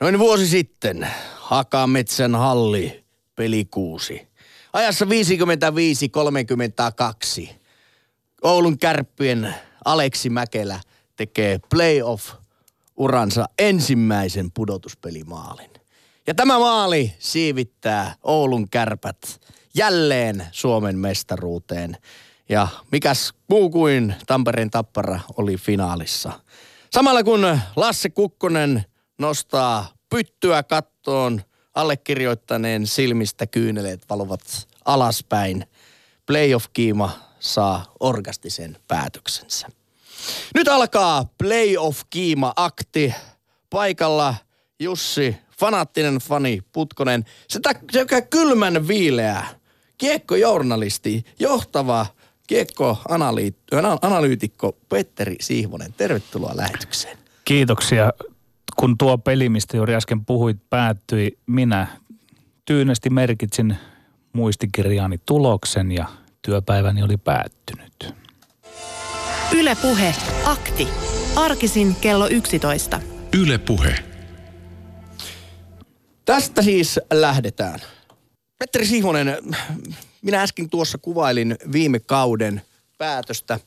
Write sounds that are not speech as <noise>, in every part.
Noin vuosi sitten Hakametsän halli pelikuusi. Ajassa 55-32. Oulun kärppien Aleksi Mäkelä tekee playoff-uransa ensimmäisen pudotuspelimaalin. Ja tämä maali siivittää Oulun kärpät jälleen Suomen mestaruuteen. Ja mikäs muu kuin Tampereen tappara oli finaalissa. Samalla kun Lasse Kukkonen nostaa pyttyä kattoon, allekirjoittaneen silmistä kyyneleet valuvat alaspäin. Playoff-kiima saa orgastisen päätöksensä. Nyt alkaa playoff-kiima-akti. Paikalla Jussi, fanaattinen fani Putkonen, se sekä kylmän viileä kiekkojournalisti, johtava kiekko-analyytikko Petteri Sihvonen. Tervetuloa lähetykseen. Kiitoksia. Kun tuo peli, mistä juuri äsken puhuit, päättyi, minä tyynesti merkitsin muistikirjaani tuloksen ja työpäiväni oli päättynyt. Ylepuhe akti. Arkisin kello 11. Ylepuhe. Tästä siis lähdetään. Petteri Sihvonen, minä äsken tuossa kuvailin viime kauden päätöstä,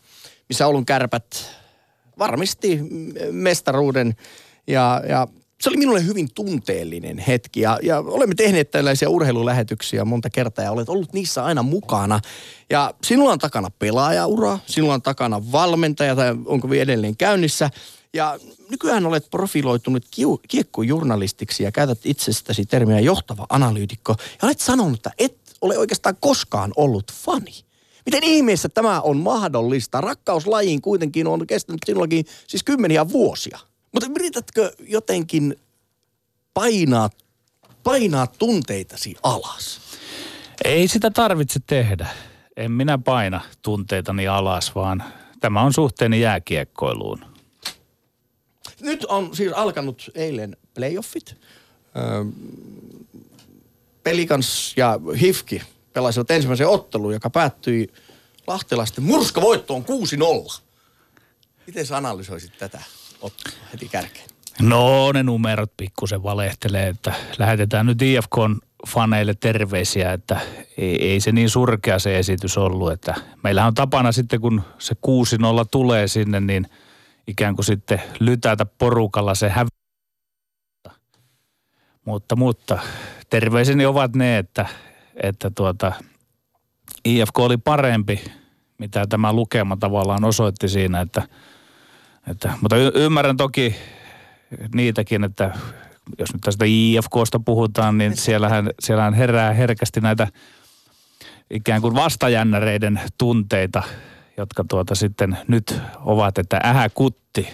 missä Oulun kärpät varmisti mestaruuden ja, ja se oli minulle hyvin tunteellinen hetki ja, ja olemme tehneet tällaisia urheilulähetyksiä monta kertaa ja olet ollut niissä aina mukana. Ja sinulla on takana pelaajaura, sinulla on takana valmentaja tai onko vielä edelleen käynnissä. Ja nykyään olet profiloitunut kiekkojournalistiksi ja käytät itsestäsi termiä johtava analyytikko. Ja olet sanonut, että et ole oikeastaan koskaan ollut fani. Miten ihmeessä tämä on mahdollista? Rakkauslajiin kuitenkin on kestänyt sinullakin siis kymmeniä vuosia. Mutta yritätkö jotenkin painaa, painaa tunteitasi alas? Ei sitä tarvitse tehdä. En minä paina tunteitani alas, vaan tämä on suhteeni jääkiekkoiluun. Nyt on siis alkanut eilen playoffit. Öö, Pelikans ja Hifki pelasivat ensimmäisen ottelun, joka päättyi lahtelaisten murskavoittoon 6-0. Miten sä analysoisit tätä heti kärkeen? No ne numerot pikkusen valehtelee, että lähetetään nyt IFK faneille terveisiä, että ei, ei se niin surkea se esitys ollut, että meillähän on tapana sitten kun se 6-0 tulee sinne, niin ikään kuin sitten lytätä porukalla se hävi. Mutta, mutta terveiseni ovat ne, että, että tuota, IFK oli parempi, mitä tämä lukema tavallaan osoitti siinä, että, että mutta y- ymmärrän toki niitäkin, että jos nyt tästä IFKsta puhutaan, niin siellähän, siellähän herää herkästi näitä ikään kuin vastajännäreiden tunteita, jotka tuota sitten nyt ovat, että ähä kutti.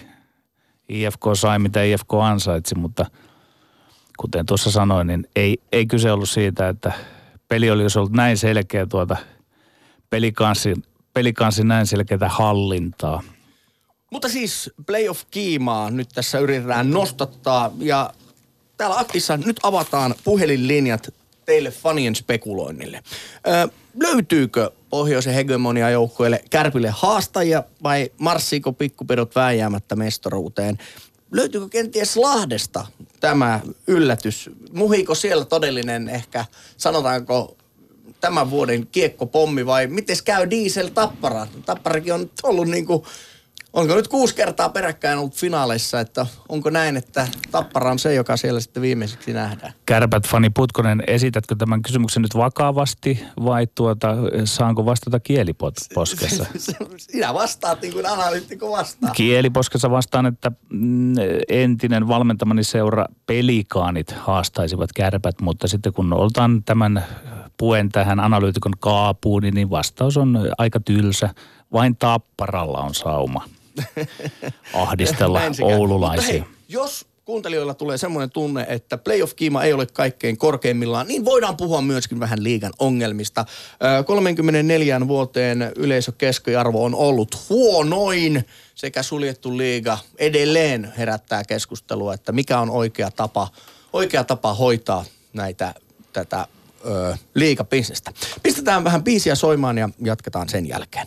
IFK sai mitä IFK ansaitsi, mutta – kuten tuossa sanoin, niin ei, ei kyse ollut siitä, että peli olisi ollut näin selkeä tuota pelikanssi, pelikanssi näin selkeää hallintaa. Mutta siis playoff-kiimaa nyt tässä yritetään nostattaa ja täällä Aktissa nyt avataan puhelinlinjat teille fanien spekuloinnille. Ö, löytyykö pohjoisen hegemonia joukkueelle kärpille haastajia vai marssiiko pikkupedot vääjäämättä mestaruuteen? löytyykö kenties Lahdesta tämä yllätys? Muhiiko siellä todellinen ehkä, sanotaanko tämän vuoden kiekkopommi vai miten käy Diesel Tappara? Tapparakin on ollut niin kuin Onko nyt kuusi kertaa peräkkäin ollut finaaleissa, että onko näin, että Tappara on se, joka siellä sitten viimeiseksi nähdään? Kärpät Fani Putkonen, esitätkö tämän kysymyksen nyt vakavasti vai tuota, saanko vastata kieliposkessa? <laughs> Sinä vastaat niin kuin analyytikko vastaa. Kieliposkessa vastaan, että mm, entinen valmentamani seura pelikaanit haastaisivat kärpät, mutta sitten kun oltaan tämän puen tähän analyytikon kaapuun, niin vastaus on aika tylsä. Vain Tapparalla on sauma. <laughs> ahdistella oululaisia. Hei, jos kuuntelijoilla tulee semmoinen tunne, että playoff-kiima ei ole kaikkein korkeimmillaan, niin voidaan puhua myöskin vähän liigan ongelmista. 34 vuoteen yleisökeskiarvo on ollut huonoin sekä suljettu liiga edelleen herättää keskustelua, että mikä on oikea tapa, oikea tapa hoitaa näitä tätä ö, liigabisnestä. Pistetään vähän biisiä soimaan ja jatketaan sen jälkeen.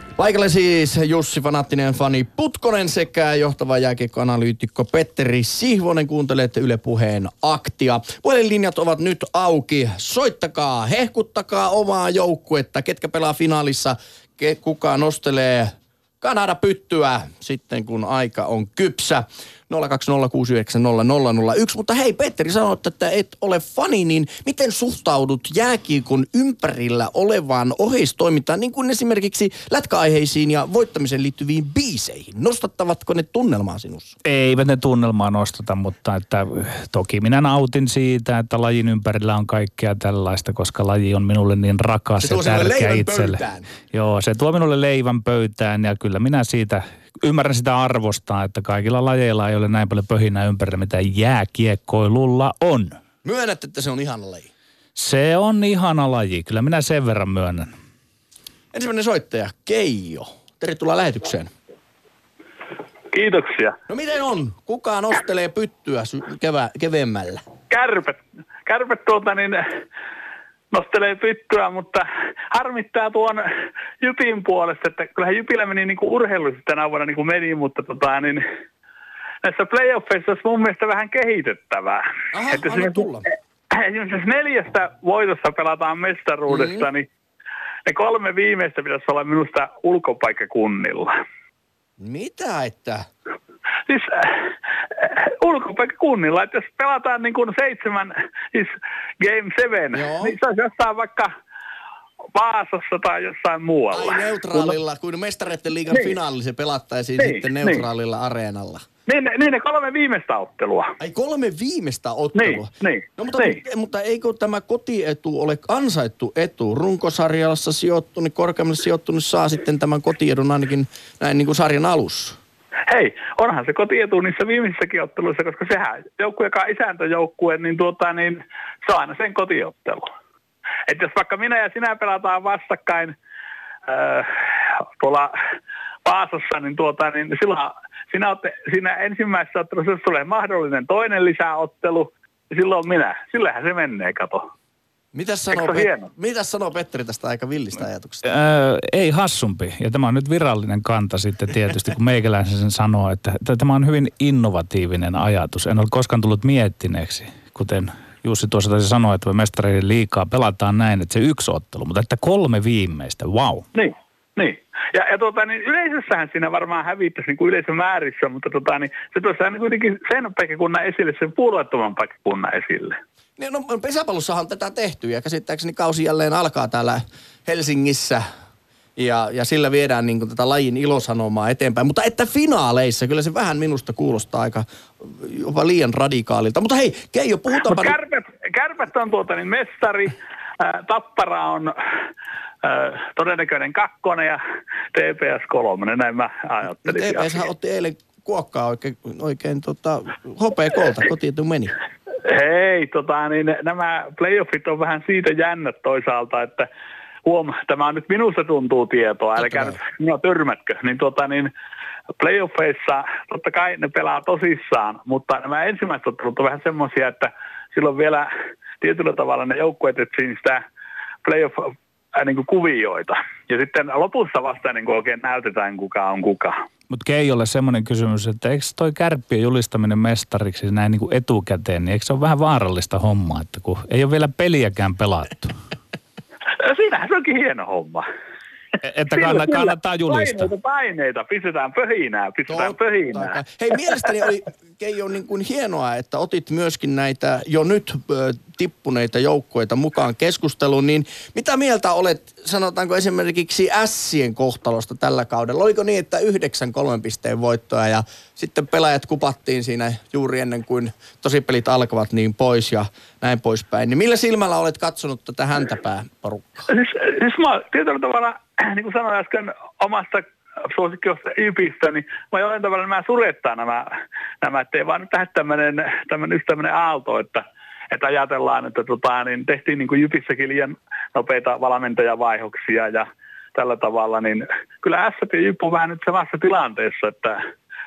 Paikalle siis Jussi Fanattinen fani Putkonen sekä johtava jääkiekkoanalyytikko Petteri Sihvonen. Kuuntelette Yle Puheen aktia. Puhelinlinjat ovat nyt auki. Soittakaa, hehkuttakaa omaa joukkuetta. Ketkä pelaa finaalissa, kuka nostelee Kanada pyttyä sitten kun aika on kypsä. 020690001. Mutta hei, Petteri sanoi, että et ole fani, niin miten suhtaudut jääkiekon ympärillä olevaan oheistoimintaan, niin kuin esimerkiksi lätkäaiheisiin ja voittamiseen liittyviin biiseihin? Nostattavatko ne tunnelmaa sinussa? Eivät ne tunnelmaa nostata, mutta että toki minä nautin siitä, että lajin ympärillä on kaikkea tällaista, koska laji on minulle niin rakas se ja tärkeä itselle. Pöytään. Joo, se tuo minulle leivän pöytään ja kyllä minä siitä ymmärrän sitä arvostaa, että kaikilla lajeilla ei ole näin paljon pöhinää ympärillä, mitä jääkiekkoilulla on. Myönnät, että se on ihana laji. Se on ihana laji, kyllä minä sen verran myönnän. Ensimmäinen soittaja, Keijo. Tervetuloa lähetykseen. Kiitoksia. No miten on? Kuka nostelee pyttyä kevä- keveemmällä? Kärpät. Kärpät tuota niin nostelee pyttyä, mutta harmittaa tuon Jypin puolesta, että kyllähän Jypillä meni niin kuin urheilullisesti tänä vuonna niin kuin meni, mutta tota, niin näissä playoffeissa olisi mun mielestä vähän kehitettävää. Aha, että anna tulla. <clears throat> Jos neljästä voitossa pelataan mestaruudesta, mm-hmm. niin ne kolme viimeistä pitäisi olla minusta ulkopaikkakunnilla. Mitä että? Siis äh, ulkopaikkakunnilla, että jos pelataan niin kuin seitsemän, siis game seven, Joo. niin se olisi jossain vaikka Vaasassa tai jossain muualla. Ai neutraalilla, kun mestareiden liigan niin. finaali se pelattaisiin niin, sitten niin. neutraalilla niin. areenalla. Niin, niin ne kolme viimeistä ottelua. Ai kolme viimeistä ottelua? Niin, niin. No, mutta, niin. mutta eikö tämä kotietu ole ansaittu etu? Runkosarjassa sijoittunut, korkeammalle sijoittunut saa sitten tämän kotiedun ainakin näin niin kuin sarjan alussa. Hei, onhan se kotietu niissä viimeisissäkin otteluissa, koska sehän joukkue, joka on isäntöjoukkue, niin, tuota, niin se on aina sen kotiottelu. Että jos vaikka minä ja sinä pelataan vastakkain äh, tuolla Vaasassa, niin, tuota, niin silloin sinä olette, siinä ensimmäisessä ottelussa, tulee mahdollinen toinen lisäottelu, niin silloin minä. Sillähän se menee, kato. Mitäs sanoo, Pet- mitäs sanoo Petteri tästä aika villistä ajatuksesta? Öö, ei hassumpi. Ja tämä on nyt virallinen kanta sitten tietysti, kun meikäläisen sen sanoo, että tämä on hyvin innovatiivinen ajatus. En ole koskaan tullut miettineeksi, kuten Jussi tuossa taisi sanoa, että me mestareiden liikaa pelataan näin, että se yksi ottelu, mutta että kolme viimeistä, wow. Niin, niin. Ja, ja tuota, niin yleisössähän siinä varmaan hävittäisi niin kuin yleisömäärissä, mutta tuota, niin se tuossa niin kuitenkin sen paikkakunnan esille, sen puolueettoman paikkakunnan esille. Niin, no pesäpallossahan on tätä tehty ja käsittääkseni kausi jälleen alkaa täällä Helsingissä ja, ja sillä viedään niin tätä lajin ilosanomaa eteenpäin. Mutta että finaaleissa, kyllä se vähän minusta kuulostaa aika jopa liian radikaalilta. Mutta hei, Keijo, puhutaanpa... Mutta kärpät, kärpät on tuota niin mestari, ää, Tappara on ää, todennäköinen kakkonen ja TPS kolmonen, näin mä ajattelin. No, TPS otti eilen kuokkaa oikein, oikein tota, kolta, kotietu meni. Hei, tota, niin nämä playoffit on vähän siitä jännät toisaalta, että huom, tämä on nyt minusta tuntuu tietoa, älkää nyt minua törmätkö, niin, tota, niin playoffeissa totta kai ne pelaa tosissaan, mutta nämä ensimmäiset ottelut on vähän semmoisia, että silloin vielä tietyllä tavalla ne joukkueet etsii sitä playoff niin kuin kuvioita. Ja sitten lopussa vasta niin kuin oikein näytetään, kuka on kuka. Mutta Keijolle semmoinen kysymys, että eikö toi kärppien julistaminen mestariksi näin niin kuin etukäteen, niin eikö se ole vähän vaarallista hommaa, että kun ei ole vielä peliäkään pelattu? <laughs> Siinähän se onkin hieno homma. E, että kannattaa, kannattaa julistaa. Paineita, paineita, pistetään pöhinää, pistetään Totta, pöhinää. Hei, mielestäni oli Keijo niin kuin hienoa, että otit myöskin näitä jo nyt tippuneita joukkoita mukaan keskusteluun, niin mitä mieltä olet, sanotaanko esimerkiksi Ässien kohtalosta tällä kaudella? Oliko niin, että yhdeksän kolmen pisteen voittoa ja sitten pelaajat kupattiin siinä juuri ennen kuin tosipelit alkavat niin pois ja näin poispäin. Niin millä silmällä olet katsonut tätä häntäpää porukkaa? Siis, siis mä tietyllä tavalla, <clears throat> niin kuin sanoin äsken omasta suosikkiosta YPistä, niin mä jollain tavalla nämä surettaa nämä, nämä ettei vaan tähän tämmöinen, tämmöinen, tämmöinen aalto, että että ajatellaan, että tota, niin tehtiin niin kuin Jypissäkin liian nopeita valmentajavaihoksia ja tällä tavalla, niin kyllä SF ja Jyp on vähän nyt samassa tilanteessa, että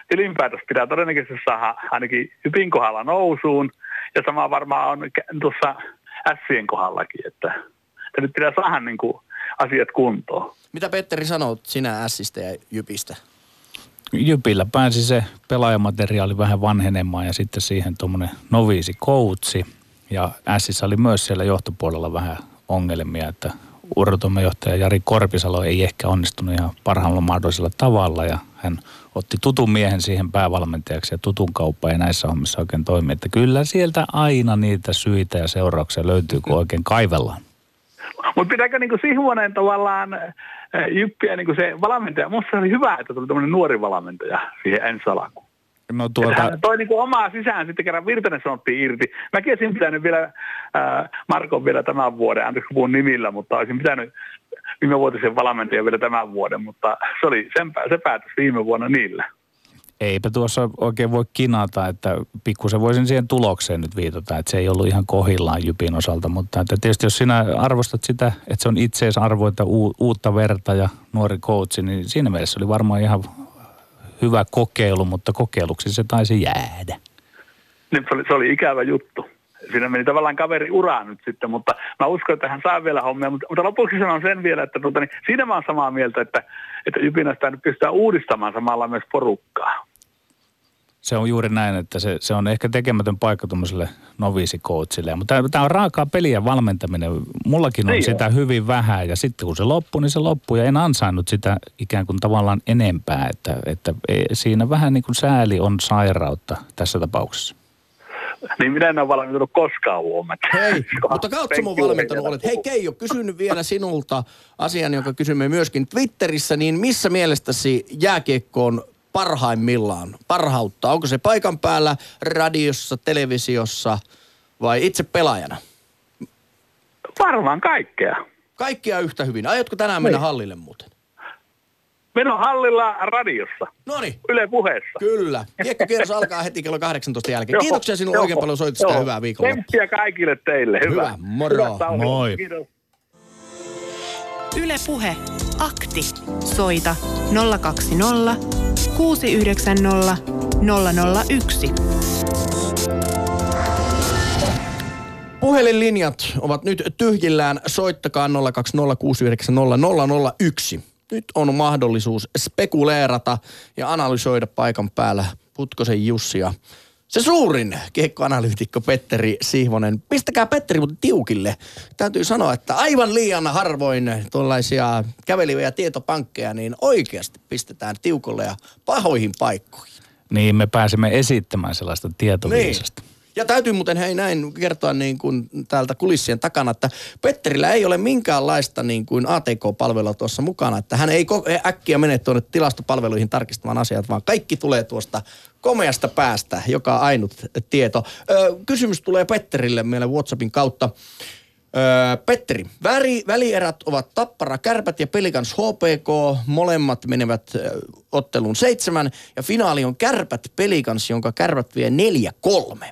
tilinpäätös pitää todennäköisesti saada ainakin Jypin kohdalla nousuun, ja sama varmaan on tuossa Sien kohdallakin, että, että nyt pitää saada niin kuin asiat kuntoon. Mitä Petteri sanoo sinä Sistä ja Jypistä? Jypillä pääsi se pelaajamateriaali vähän vanhenemaan ja sitten siihen tuommoinen noviisi koutsi. Ja Sissä oli myös siellä johtopuolella vähän ongelmia, että urheilutoimenjohtaja Jari Korpisalo ei ehkä onnistunut ihan parhaalla mahdollisella tavalla ja hän otti tutun miehen siihen päävalmentajaksi ja tutun kauppa ei näissä hommissa oikein toimi. Että kyllä sieltä aina niitä syitä ja seurauksia löytyy, kun oikein kaivellaan. Mutta pitääkö niinku Sihvonen tavallaan äh, jyppiä niinku se valmentaja? Minusta oli hyvä, että tuli tämmöinen nuori valmentaja siihen ensi alkuun. No tuota... Hän toi niinku omaa sisään sitten kerran Virtanen sanottiin irti. Mäkin olisin pitänyt vielä äh, Markon vielä tämän vuoden, anteeksi puhun nimillä, mutta olisin pitänyt viime vuotisen valmentajan vielä tämän vuoden, mutta se oli sen, se päätös viime vuonna niillä. Eipä tuossa oikein voi kinata, että pikkusen voisin siihen tulokseen nyt viitata, että se ei ollut ihan kohillaan Jypin osalta, mutta että tietysti jos sinä arvostat sitä, että se on itseisarvo, että uutta verta ja nuori coachi, niin siinä mielessä oli varmaan ihan hyvä kokeilu, mutta kokeiluksi se taisi jäädä. Niin, se oli, se oli ikävä juttu. Siinä meni tavallaan kaveri uraan nyt sitten, mutta mä uskon, että hän saa vielä hommia. Mutta, mutta lopuksi sanon sen vielä, että tuota, niin siinä mä oon samaa mieltä, että, että Jypinästä nyt pystytään uudistamaan samalla myös porukkaa. Se on juuri näin, että se, se on ehkä tekemätön paikka tuommoiselle noviisikoutsille. Mutta tämä on raakaa peliä valmentaminen. Mullakin on niin sitä jo. hyvin vähän ja sitten kun se loppuu, niin se loppuu. Ja en ansainnut sitä ikään kuin tavallaan enempää. Että, että e, siinä vähän niin kuin sääli on sairautta tässä tapauksessa. Niin minä en ole valmentanut koskaan huomata. Hei, <laughs> mutta kautta mun valmentanut olet. Hei Keijo, kysyn vielä sinulta asian, jonka kysymme myöskin Twitterissä, niin missä mielestäsi jääkiekko on parhaimmillaan, parhautta? Onko se paikan päällä, radiossa, televisiossa vai itse pelaajana? Varmaan kaikkea. Kaikkia yhtä hyvin. Aiotko tänään mennä niin. hallille muuten? Meno hallilla radiossa. No niin. Yle puheessa. Kyllä. Kiekkokierros alkaa heti kello 18 jälkeen. Kiitoksia sinulle oikein paljon soitosta ja hyvää viikonloppua. Tsemppiä kaikille teille. Hyvä. Hyvä. Moro. Hyvä Moi. Kiitos. Yle Puhe. Akti. Soita 020 690 001. Puhelinlinjat ovat nyt tyhjillään. Soittakaa 020690001. Nyt on mahdollisuus spekuleerata ja analysoida paikan päällä Putkosen Jussia se suurin kiekkoanalyytikko Petteri Sihvonen. Pistäkää Petteri mutta tiukille. Täytyy sanoa, että aivan liian harvoin tuollaisia käveliviä tietopankkeja niin oikeasti pistetään tiukolle ja pahoihin paikkoihin. Niin, me pääsemme esittämään sellaista tietoviisasta. Niin. Ja täytyy muuten hei näin kertoa niin kuin täältä kulissien takana, että Petterillä ei ole minkäänlaista niin kuin ATK-palvelua tuossa mukana, että hän ei äkkiä mene tuonne tilastopalveluihin tarkistamaan asiat, vaan kaikki tulee tuosta komeasta päästä, joka ainut tieto. Ö, kysymys tulee Petterille meille WhatsAppin kautta. Petteri, väri, välierät ovat Tappara, Kärpät ja Pelikans HPK. Molemmat menevät ö, otteluun seitsemän ja finaali on Kärpät Pelikans, jonka Kärpät vie neljä kolme.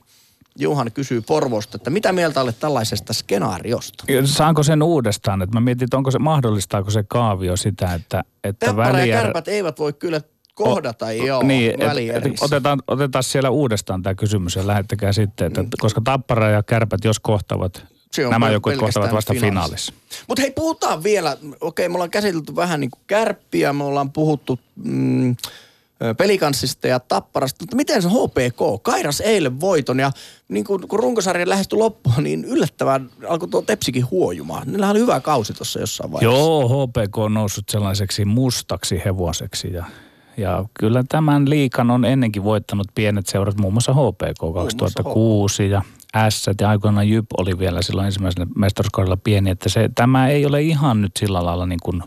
Juhan kysyy Porvosta, että mitä mieltä olet tällaisesta skenaariosta? Saanko sen uudestaan? Että mä mietin, että onko se, mahdollistaako se kaavio sitä, että, että välier... ja kärpät eivät voi kyllä kohdata, o, joo, niin, et, et, otetaan, otetaan siellä uudestaan tämä kysymys ja lähettäkää sitten, että, mm. koska Tappara ja Kärpät, jos kohtavat, nämä joukkueet kohtavat vasta finaalissa. Mutta hei, puhutaan vielä, okei, me ollaan käsitelty vähän niin kuin kärppiä, me ollaan puhuttu... Mm, pelikanssista ja tapparasta. Mutta miten se HPK? Kairas eilen voiton ja niin kun, kun runkosarja lähestyi loppuun, niin yllättävän alkoi tuo Tepsikin huojumaan. Niillä oli hyvä kausi tuossa jossain vaiheessa. Joo, HPK on noussut sellaiseksi mustaksi hevoseksi ja ja kyllä tämän liikan on ennenkin voittanut pienet seurat, muun muassa HPK 2006 ja S ja aikoinaan Jyp oli vielä silloin ensimmäisellä mestaruuskaudella pieni, että se, tämä ei ole ihan nyt sillä lailla niin kuin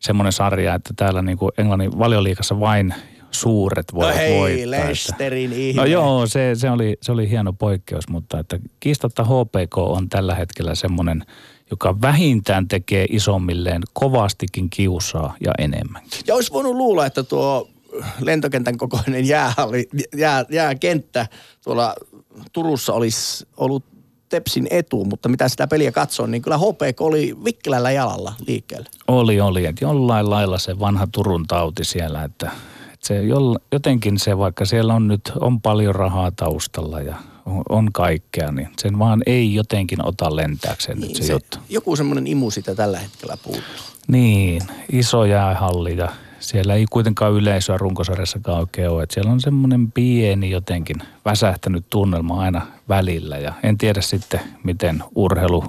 semmoinen sarja, että täällä niin kuin Englannin valioliikassa vain suuret voivat no hei, voittaa. Lesterin ihme. No joo, se, se, oli, se oli hieno poikkeus, mutta että kiistatta HPK on tällä hetkellä semmoinen, joka vähintään tekee isommilleen kovastikin kiusaa ja enemmänkin. Ja olisi voinut luulla, että tuo lentokentän kokoinen jäähalli, jää, jääkenttä tuolla Turussa olisi ollut Tepsin etu, mutta mitä sitä peliä katsoo, niin kyllä HPK oli vikkelällä jalalla liikkeellä. Oli, oli. Että jollain lailla se vanha Turun tauti siellä, että, että se jotenkin se, vaikka siellä on nyt on paljon rahaa taustalla ja on, on kaikkea, niin sen vaan ei jotenkin ota lentääkseen niin, nyt se, se juttu. Joku semmoinen imu sitä tällä hetkellä puuttuu. Niin, iso jäähalli ja siellä ei kuitenkaan yleisöä runkosarjassakaan oikein ole. Että siellä on semmoinen pieni jotenkin väsähtänyt tunnelma aina välillä ja en tiedä sitten, miten urheilu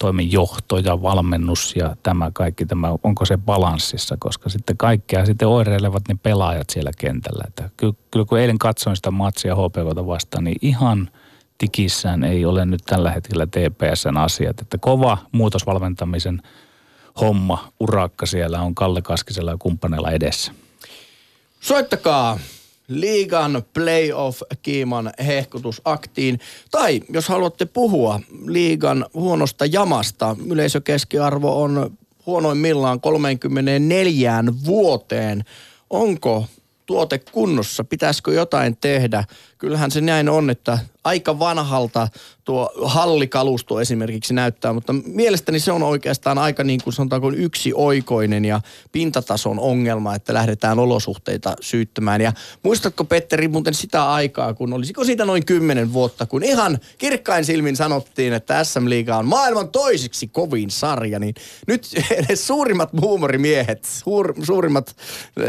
toimin johto ja valmennus ja tämä kaikki, tämä, onko se balanssissa, koska sitten kaikkea sitten oireilevat ne pelaajat siellä kentällä. Että kyllä, kyllä kun eilen katsoin sitä matsia HPKta vastaan, niin ihan tikissään ei ole nyt tällä hetkellä TPSn asiat. Että kova muutosvalmentamisen homma, urakka siellä on Kalle Kaskisella ja kumppaneilla edessä. Soittakaa liigan playoff-kiiman hehkutusaktiin. Tai jos haluatte puhua liigan huonosta jamasta, yleisökeskiarvo on huonoimmillaan 34 vuoteen. Onko tuote kunnossa? Pitäisikö jotain tehdä? Kyllähän se näin on, että aika vanhalta tuo hallikalusto esimerkiksi näyttää, mutta mielestäni se on oikeastaan aika niin kuin sanotaanko yksi oikoinen ja pintatason ongelma, että lähdetään olosuhteita syyttämään. Ja muistatko Petteri muuten sitä aikaa, kun olisiko siitä noin kymmenen vuotta, kun ihan kirkkain silmin sanottiin, että SM Liiga on maailman toisiksi kovin sarja, niin nyt <laughs> edes suurimmat huumorimiehet, suur, suurimmat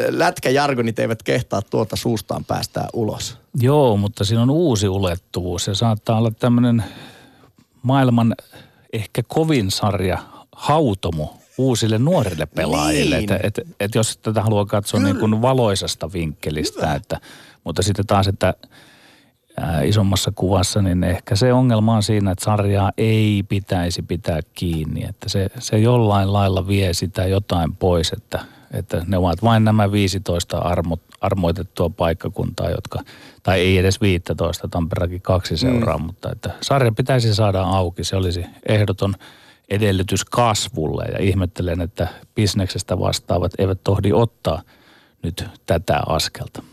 lätkäjargonit eivät kehtaa tuota suustaan päästää ulos. Joo, mutta siinä on uusi ulottuvuus. Se saattaa olla tämmöinen maailman ehkä kovin sarja hautomo uusille nuorille pelaajille. Niin. Että, et, et jos tätä haluaa katsoa niin kuin valoisasta vinkkelistä, että, mutta sitten taas, että ää, isommassa kuvassa, niin ehkä se ongelma on siinä, että sarjaa ei pitäisi pitää kiinni. Että se, se jollain lailla vie sitä jotain pois, että, että ne ovat vain nämä 15 armo, armoitettua paikkakuntaa, jotka, tai ei edes 15, Tampereellakin kaksi seuraa, mm. mutta että sarja pitäisi saada auki. Se olisi ehdoton edellytys kasvulle ja ihmettelen, että bisneksestä vastaavat eivät tohdi ottaa nyt tätä askelta.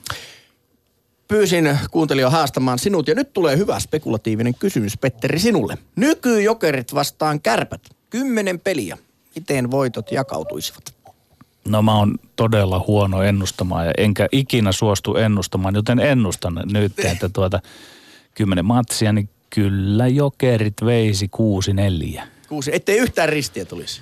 Pyysin kuuntelijan haastamaan sinut ja nyt tulee hyvä spekulatiivinen kysymys Petteri sinulle. Nykyjokerit vastaan kärpät. Kymmenen peliä. Miten voitot jakautuisivat? No mä oon todella huono ennustamaan ja enkä ikinä suostu ennustamaan, joten ennustan nyt, että tuota kymmenen matsia, niin kyllä jokerit veisi kuusi neljä. Kuusi, ettei yhtään ristiä tulisi.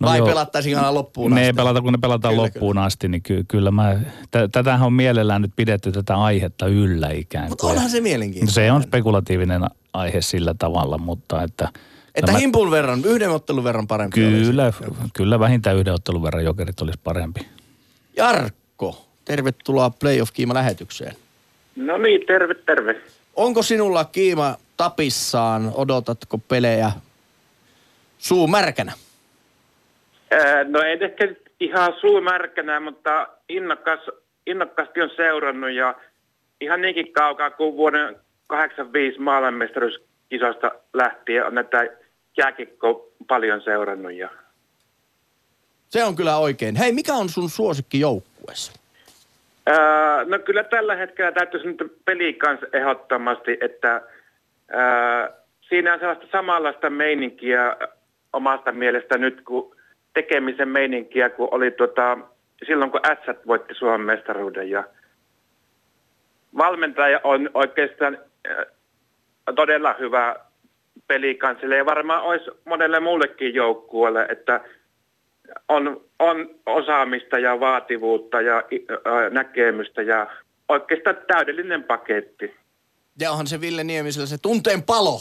No Vai pelattaisiin aina loppuun ne asti? Pelata, kun ne pelataan kyllä, loppuun kyllä. asti, niin ky- kyllä mä, t- tätähän on mielellään nyt pidetty tätä aihetta yllä ikään kuin. Mutta onhan se mielenkiintoinen. Se on spekulatiivinen aihe sillä tavalla, mutta että – että Tämä... himpun verran, yhden ottelun verran parempi Kyllä, olisi. kyllä vähintään yhden ottelun verran jokerit olisi parempi. Jarkko, tervetuloa Playoff-kiima lähetykseen. No niin, terve, terve. Onko sinulla kiima tapissaan? Odotatko pelejä suu märkänä? Ää, no ei ehkä ihan suu märkänä, mutta innokkas, innokkaasti on seurannut ja ihan niinkin kaukaa kuin vuoden 85 maailmanmestaruuskisosta lähtien on näitä jääkikko paljon seurannut. Ja... Se on kyllä oikein. Hei, mikä on sun suosikki joukkueessa? Öö, no kyllä tällä hetkellä täytyisi nyt peli kanssa ehdottomasti, että öö, siinä on sellaista samanlaista meininkiä omasta mielestä nyt, kun tekemisen meininkiä, kun oli tuota, silloin, kun Ässät voitti Suomen mestaruuden. Ja valmentaja on oikeastaan todella hyvä pelikansille ja varmaan olisi monelle muullekin joukkueelle, että on, on osaamista ja vaativuutta ja ää, näkemystä ja oikeastaan täydellinen paketti. Ja onhan se Ville Niemisellä se tunteen palo.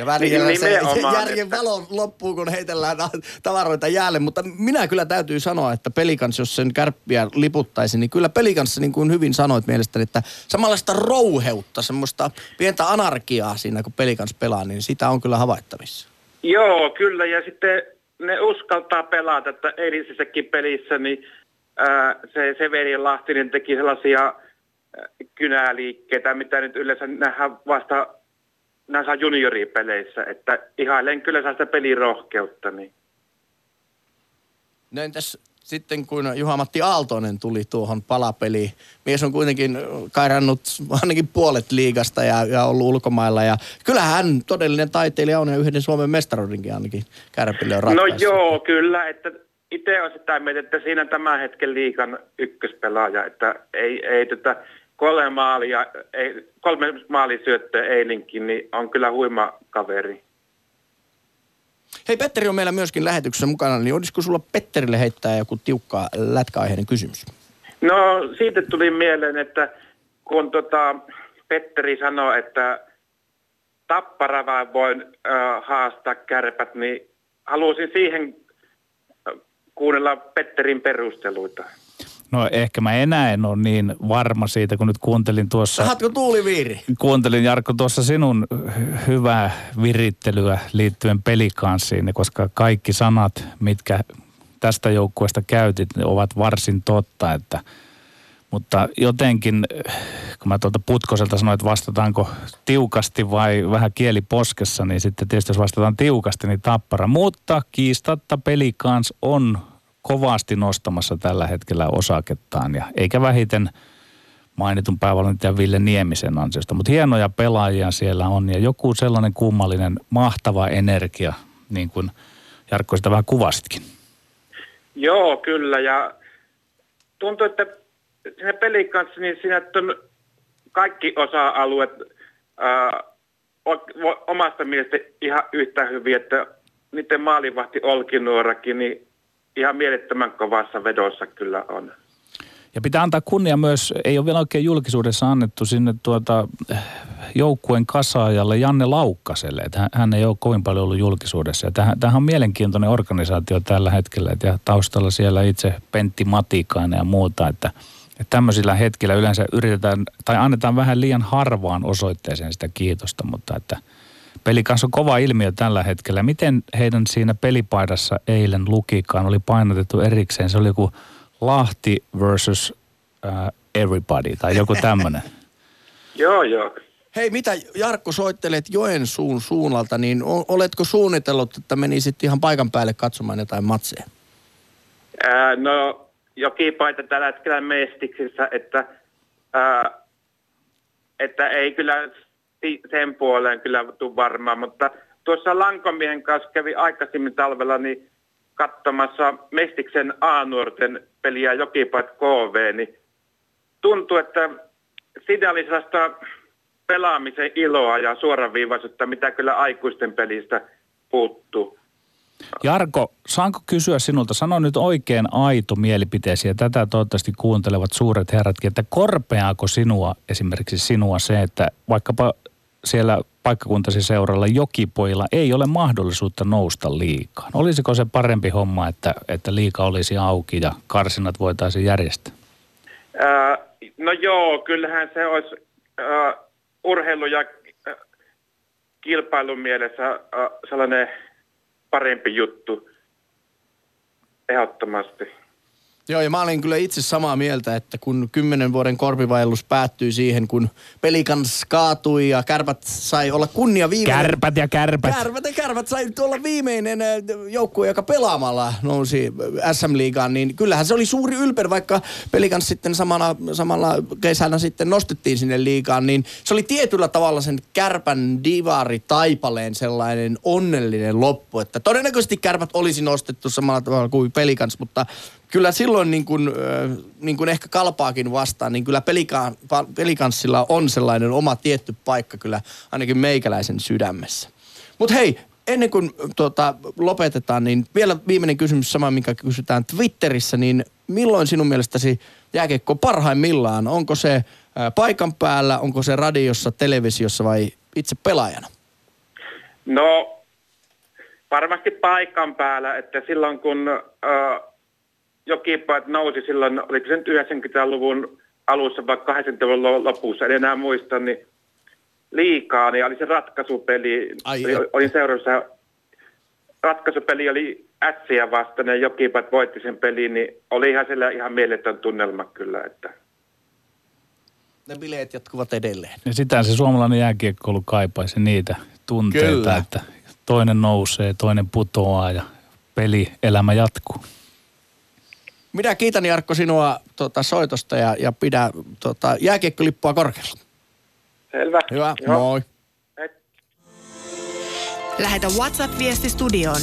Ja välillä niin, se, järjen valo loppuu, kun heitellään tavaroita jäälle. Mutta minä kyllä täytyy sanoa, että pelikans, jos sen kärppiä liputtaisi, niin kyllä pelikans, niin kuin hyvin sanoit mielestäni, että samanlaista rouheutta, semmoista pientä anarkiaa siinä, kun pelikans pelaa, niin sitä on kyllä havaittavissa. Joo, kyllä. Ja sitten ne uskaltaa pelata, että eilisessäkin pelissä, niin ää, se Severi Lahtinen teki sellaisia kynäliikkeitä, mitä nyt yleensä nähdään vasta näissä junioripeleissä, että ihailen kyllä sitä pelirohkeutta. Niin. No entäs sitten kun Juha-Matti Aaltonen tuli tuohon palapeliin, mies on kuitenkin kairannut ainakin puolet liigasta ja, ja ollut ulkomailla. Ja kyllähän hän todellinen taiteilija on ja yhden Suomen mestaruudenkin ainakin Kärpille on No joo, kyllä, että itse on sitä mieltä, että siinä tämän hetken liikan ykköspelaaja, että ei, ei tätä kolme maalia, ei, kolme maalisyöttöä eilinkin, niin on kyllä huima kaveri. Hei, Petteri on meillä myöskin lähetyksessä mukana, niin olisiko sulla Petterille heittää joku tiukka lätkäaiheinen kysymys? No siitä tuli mieleen, että kun tota, Petteri sanoi, että tappara vaan voin äh, haastaa kärpät, niin halusin siihen kuunnella Petterin perusteluita. No ehkä mä enää en ole niin varma siitä, kun nyt kuuntelin tuossa... Sahatko tuuliviiri? Kuuntelin Jarkko tuossa sinun hy- hyvää virittelyä liittyen pelikanssiin, koska kaikki sanat, mitkä tästä joukkueesta käytit, ne ovat varsin totta, että mutta jotenkin, kun mä tuolta Putkoselta sanoin, että vastataanko tiukasti vai vähän kieli poskessa, niin sitten tietysti jos vastataan tiukasti, niin tappara. Mutta kiistatta pelikans on kovasti nostamassa tällä hetkellä osakettaan ja eikä vähiten mainitun päävalmentajan Ville Niemisen ansiosta. Mutta hienoja pelaajia siellä on ja joku sellainen kummallinen mahtava energia, niin kuin Jarkko sitä vähän kuvasitkin. Joo, kyllä. Ja tuntuu, että siinä pelin kanssa, niin siinä on kaikki osa-alueet ää, omasta mielestä ihan yhtä hyviä, että niiden maalivahti Olkinuorakin, niin ihan mielettömän kovassa vedossa kyllä on. Ja pitää antaa kunnia myös, ei ole vielä oikein julkisuudessa annettu sinne tuota joukkueen kasaajalle Janne Laukkaselle. Että hän, ei ole kovin paljon ollut julkisuudessa. Ja tämähän, tämähän on mielenkiintoinen organisaatio tällä hetkellä. Et Ja taustalla siellä itse Pentti Matikainen ja muuta. Että, että tämmöisillä hetkillä yleensä yritetään, tai annetaan vähän liian harvaan osoitteeseen sitä kiitosta. Mutta että peli kanssa on kova ilmiö tällä hetkellä. Miten heidän siinä pelipaidassa eilen lukikaan oli painotettu erikseen? Se oli joku Lahti versus uh, everybody tai joku tämmöinen. <laughs> Joo, joo. Hei, mitä Jarkko soittelet Joensuun suunnalta, niin oletko suunnitellut, että menisit ihan paikan päälle katsomaan jotain matseja? Ää, no, jokipaita tällä hetkellä mestiksissä, että, ää, että ei kyllä sen puoleen kyllä tule varmaan, mutta tuossa Lankomiehen kanssa kävi aikaisemmin talvella niin katsomassa Mestiksen A-nuorten peliä Jokipait KV, niin tuntuu, että siinä oli sellaista pelaamisen iloa ja suoraviivaisuutta, mitä kyllä aikuisten pelistä puuttuu. Jarko, saanko kysyä sinulta, sano nyt oikein aito mielipiteesi ja tätä toivottavasti kuuntelevat suuret herratkin, että korpeaako sinua esimerkiksi sinua se, että vaikkapa siellä paikkakuntasi seuralla jokipojilla ei ole mahdollisuutta nousta liikaan. Olisiko se parempi homma, että, että liika olisi auki ja karsinat voitaisiin järjestää? Ää, no joo, kyllähän se olisi ää, urheilu- ja ää, kilpailun mielessä ää, sellainen parempi juttu ehdottomasti. Joo, ja mä olin kyllä itse samaa mieltä, että kun kymmenen vuoden korpivaellus päättyi siihen, kun pelikans kaatui ja kärpät sai olla kunnia viimeinen. Kärpät ja kärpät. Kärpät ja kärpät sai olla viimeinen äh, joukkue, joka pelaamalla nousi SM-liigaan, niin kyllähän se oli suuri ylper, vaikka pelikans sitten samana, samalla kesänä sitten nostettiin sinne liigaan, niin se oli tietyllä tavalla sen kärpän divari taipaleen sellainen onnellinen loppu, että todennäköisesti kärpät olisi nostettu samalla tavalla kuin pelikans, mutta kyllä silloin niin kuin, niin kuin ehkä kalpaakin vastaan, niin kyllä pelikanssilla on sellainen oma tietty paikka kyllä ainakin meikäläisen sydämessä. Mutta hei, ennen kuin tuota, lopetetaan, niin vielä viimeinen kysymys sama, minkä kysytään Twitterissä, niin milloin sinun mielestäsi jääkiekko parhaimmillaan? Onko se paikan päällä, onko se radiossa, televisiossa vai itse pelaajana? No, varmasti paikan päällä, että silloin kun äh, jokipaat nousi silloin, oliko se nyt 90-luvun alussa vai 80-luvun lopussa, en enää muista, niin liikaa, niin oli se ratkaisupeli. Ai oli, olin seurassa, ratkaisupeli oli ätsiä vastainen, ja jokipaat voitti sen pelin, niin oli ihan siellä ihan mieletön tunnelma kyllä, että Ne bileet jatkuvat edelleen. Ja sitä se suomalainen jääkiekkoulu kaipaisi niitä tunteita, Kyllä. että toinen nousee, toinen putoaa ja peli, elämä jatkuu. Minä kiitän Jarkko sinua tota, soitosta ja, ja pidä tota, jääkiekkolippua korkealla. Selvä. Hyvä, Joo. moi. Lähetä WhatsApp-viesti studioon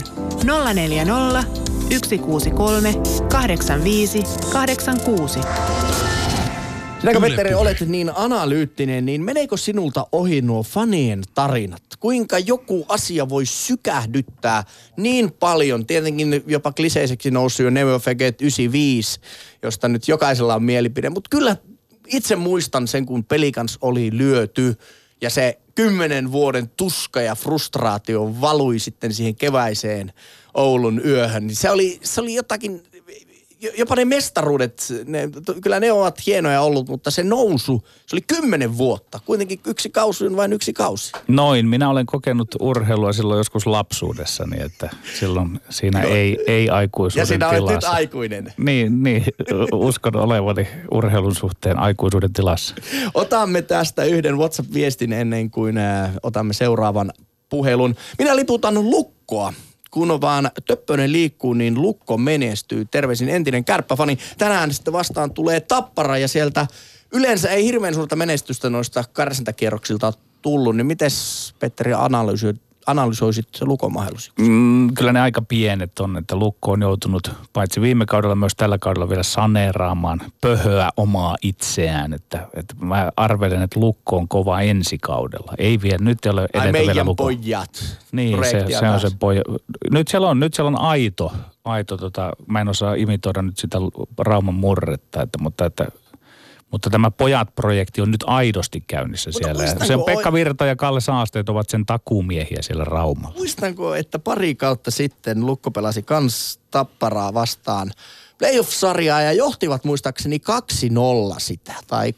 040 163 85 86. Yle Petteri olet niin analyyttinen, niin meneekö sinulta ohi nuo fanien tarinat? Kuinka joku asia voi sykähdyttää niin paljon, tietenkin jopa kliseiseksi noussut jo Never Forget 95, josta nyt jokaisella on mielipide, mutta kyllä itse muistan sen, kun pelikans oli lyöty ja se kymmenen vuoden tuska ja frustraatio valui sitten siihen keväiseen Oulun yöhön. Niin se oli, se oli jotakin, jo- jopa ne mestaruudet, ne, kyllä ne ovat hienoja ollut, mutta se nousu, se oli kymmenen vuotta. Kuitenkin yksi kausi on vain yksi kausi. Noin, minä olen kokenut urheilua silloin joskus lapsuudessani, että silloin siinä ei, ei aikuisuuden Ja sinä olet nyt aikuinen. Niin, niin, <laughs> uskon olevani urheilun suhteen aikuisuuden tilassa. Otamme tästä yhden WhatsApp-viestin ennen kuin äh, otamme seuraavan puhelun. Minä liputan lukkoa. Kun vaan Töppönen liikkuu, niin lukko menestyy. Terveisin entinen kärppäfani. Tänään sitten vastaan tulee tappara ja sieltä yleensä ei hirveän suurta menestystä noista karsintakierroksilta tullut. Niin miten Petteri analysoit, analysoisit lukon mahdollisuuksia? Mm, kyllä ne aika pienet on, että Lukko on joutunut paitsi viime kaudella myös tällä kaudella vielä saneeraamaan pöhöä omaa itseään. Että, että mä arvelen, että Lukko on kova ensi kaudella. Ei vielä, nyt ei ole edetä vielä Lukko. pojat. Niin, se, se on se poja. Nyt siellä on, nyt siellä on aito, aito tota, mä en osaa imitoida nyt sitä Rauman murretta, että, mutta että mutta tämä Pojat-projekti on nyt aidosti käynnissä Mutta siellä. On Pekka Virta ja Kalle Saasteet ovat sen takuumiehiä siellä Raumalla. Muistanko, että pari kautta sitten Lukko pelasi kans Tapparaa vastaan playoff-sarjaa ja johtivat muistaakseni 2-0 sitä tai 3-1.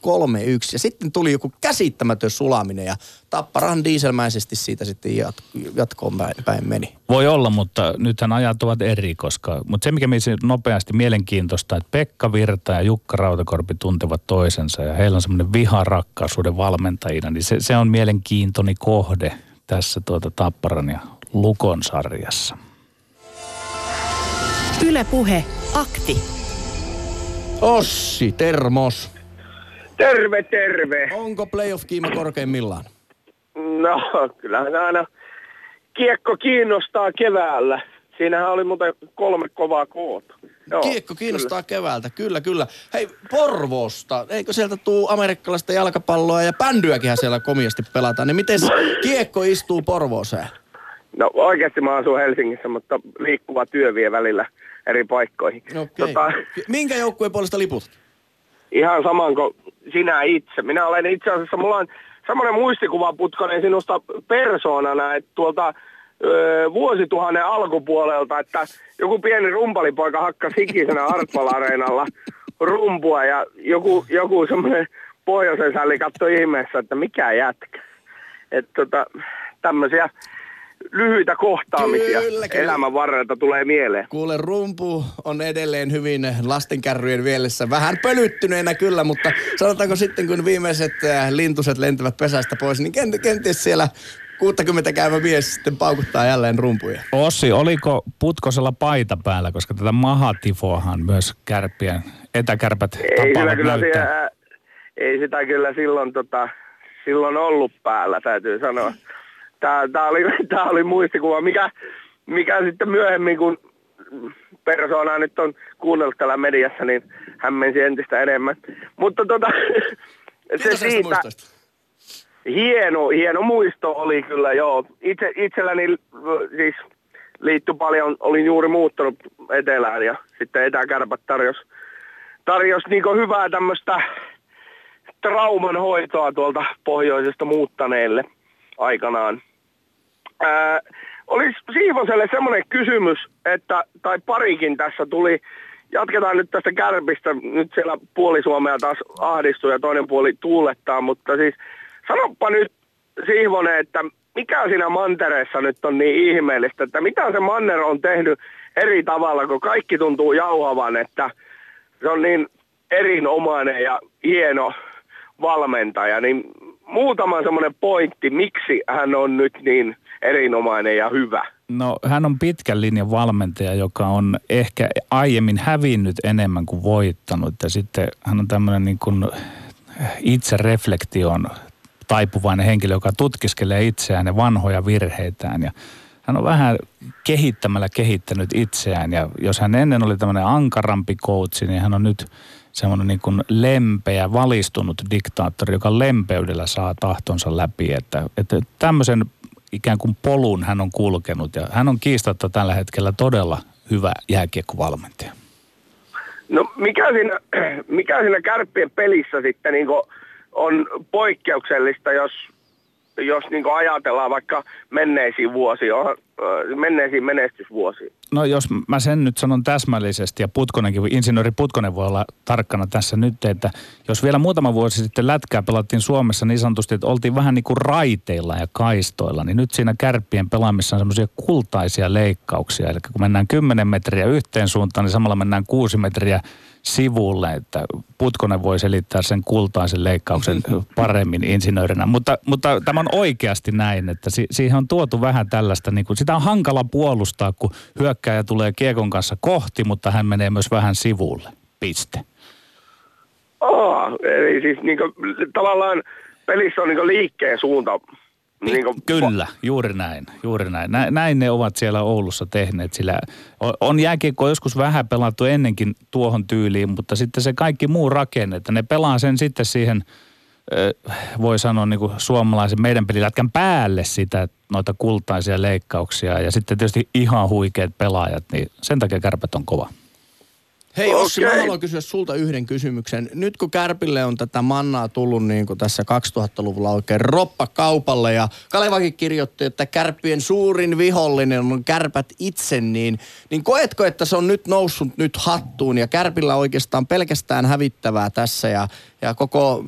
Ja sitten tuli joku käsittämätön sulaminen ja Tapparahan diiselmäisesti siitä sitten jat- jatkoon päin, meni. Voi olla, mutta nythän ajat ovat eri, koska, mutta se mikä mielestäni nopeasti mielenkiintoista, että Pekka Virta ja Jukka Rautakorpi tuntevat toisensa ja heillä on semmoinen viharakkaisuuden valmentajina, niin se, se on mielenkiintoni kohde tässä tuota Tapparan ja Lukon sarjassa. Yle Puhe, akti. Ossi, termos. Terve, terve. Onko playoff-kiima korkeimmillaan? No, kyllähän aina kiekko kiinnostaa keväällä. Siinähän oli muuten kolme kovaa koota. Joo, Kiekko kiinnostaa keväältä, kyllä, kyllä. Hei, Porvoosta, eikö sieltä tuu amerikkalaista jalkapalloa ja bändyäkin siellä komiasti pelataan, niin miten kiekko istuu Porvooseen? Kyllä. No oikeasti mä asun Helsingissä, mutta liikkuva työ vie välillä eri paikkoihin. Okei. Tota, Minkä joukkueen puolesta liput? ihan saman kuin sinä itse. Minä olen itse asiassa, mulla on semmoinen muistikuva putkonen sinusta persoonana, että tuolta ö, vuosituhannen alkupuolelta, että joku pieni rumpalipoika hakkasi hikisenä Artpal-areenalla rumpua ja joku, joku semmoinen pohjoisen sälli katsoi ihmeessä, että mikä jätkä. Että tota, tämmöisiä lyhyitä kohtaamisia Kyllä, kyllä. elämän varrelta tulee mieleen. Kuule, rumpu on edelleen hyvin lastenkärryjen vielessä. Vähän pölyttyneenä kyllä, mutta sanotaanko sitten, kun viimeiset äh, lintuset lentävät pesästä pois, niin kent- kenties siellä 60 käyvä mies sitten paukuttaa jälleen rumpuja. Ossi, oliko Putkosella paita päällä, koska tätä mahatifoahan myös kärppien etäkärpät Ei tapaavat kyllä näyttää. siellä, ei sitä kyllä silloin, tota, silloin ollut päällä, täytyy sanoa. Tää, tää, oli, <laughs> tää oli muistikuva, mikä, mikä sitten myöhemmin, kun persoonaa nyt on kuunnellut täällä mediassa, niin hämmensi entistä enemmän. Mutta tota, <laughs> se siitä, hieno, hieno muisto oli kyllä, joo. Itse, itselläni siis liittyi paljon, olin juuri muuttanut etelään ja sitten etäkärpät tarjos, tarjos niin hyvää tämmöistä trauman hoitoa tuolta pohjoisesta muuttaneelle aikanaan. Ää, olisi Siivoselle semmoinen kysymys, että, tai parikin tässä tuli, jatketaan nyt tästä kärpistä, nyt siellä puoli Suomea taas ahdistuu ja toinen puoli tuulettaa, mutta siis sanoppa nyt Siivonen, että mikä siinä mantereessa nyt on niin ihmeellistä, että mitä se manner on tehnyt eri tavalla, kun kaikki tuntuu jauhavan, että se on niin erinomainen ja hieno valmentaja, niin muutama semmoinen pointti, miksi hän on nyt niin erinomainen ja hyvä. No hän on pitkän linjan valmentaja, joka on ehkä aiemmin hävinnyt enemmän kuin voittanut. Ja sitten hän on tämmöinen niin kuin itse reflektion taipuvainen henkilö, joka tutkiskelee itseään ja vanhoja virheitään. Ja hän on vähän kehittämällä kehittänyt itseään. Ja jos hän ennen oli tämmöinen ankarampi coachi, niin hän on nyt semmoinen niin kuin lempeä, valistunut diktaattori, joka lempeydellä saa tahtonsa läpi. Että, että tämmöisen ikään kuin polun hän on kulkenut ja hän on kiistatta tällä hetkellä todella hyvä jääkiekkovalmentaja. No mikä siinä, <clears throat> mikä siinä kärppien pelissä sitten niin on poikkeuksellista, jos jos niin ajatellaan vaikka menneisiin vuosiin, menneisiin menestysvuosiin? No jos mä sen nyt sanon täsmällisesti ja Putkonenkin, insinööri Putkonen voi olla tarkkana tässä nyt, että jos vielä muutama vuosi sitten lätkää pelattiin Suomessa niin sanotusti, että oltiin vähän niin kuin raiteilla ja kaistoilla, niin nyt siinä kärppien pelaamissa on semmoisia kultaisia leikkauksia. Eli kun mennään 10 metriä yhteen suuntaan, niin samalla mennään 6 metriä sivulle, että Putkonen voi selittää sen kultaisen leikkauksen paremmin insinöörinä. Mutta, mutta tämä on oikeasti näin, että si- siihen on tuotu vähän tällaista, niin kuin, sitä on hankala puolustaa, kun hyökkäjä tulee kiekon kanssa kohti, mutta hän menee myös vähän sivulle. Piste. Oh, eli siis niin kuin, tavallaan pelissä on niin liikkeen suunta niin kuin... Kyllä, juuri näin, juuri näin. Näin ne ovat siellä Oulussa tehneet, sillä on jääkiekko joskus vähän pelattu ennenkin tuohon tyyliin, mutta sitten se kaikki muu rakenne, että ne pelaa sen sitten siihen, voi sanoa niin kuin suomalaisen meidän pelilätkän päälle sitä, noita kultaisia leikkauksia ja sitten tietysti ihan huikeat pelaajat, niin sen takia kärpät on kova. Hei Ossi, okay. mä haluan kysyä sulta yhden kysymyksen. Nyt kun Kärpille on tätä mannaa tullut niin kuin tässä 2000-luvulla oikein roppa kaupalle ja Kalevakin kirjoitti, että Kärppien suurin vihollinen on Kärpät itse, niin, niin koetko, että se on nyt noussut nyt hattuun ja Kärpillä oikeastaan pelkästään hävittävää tässä ja, ja koko,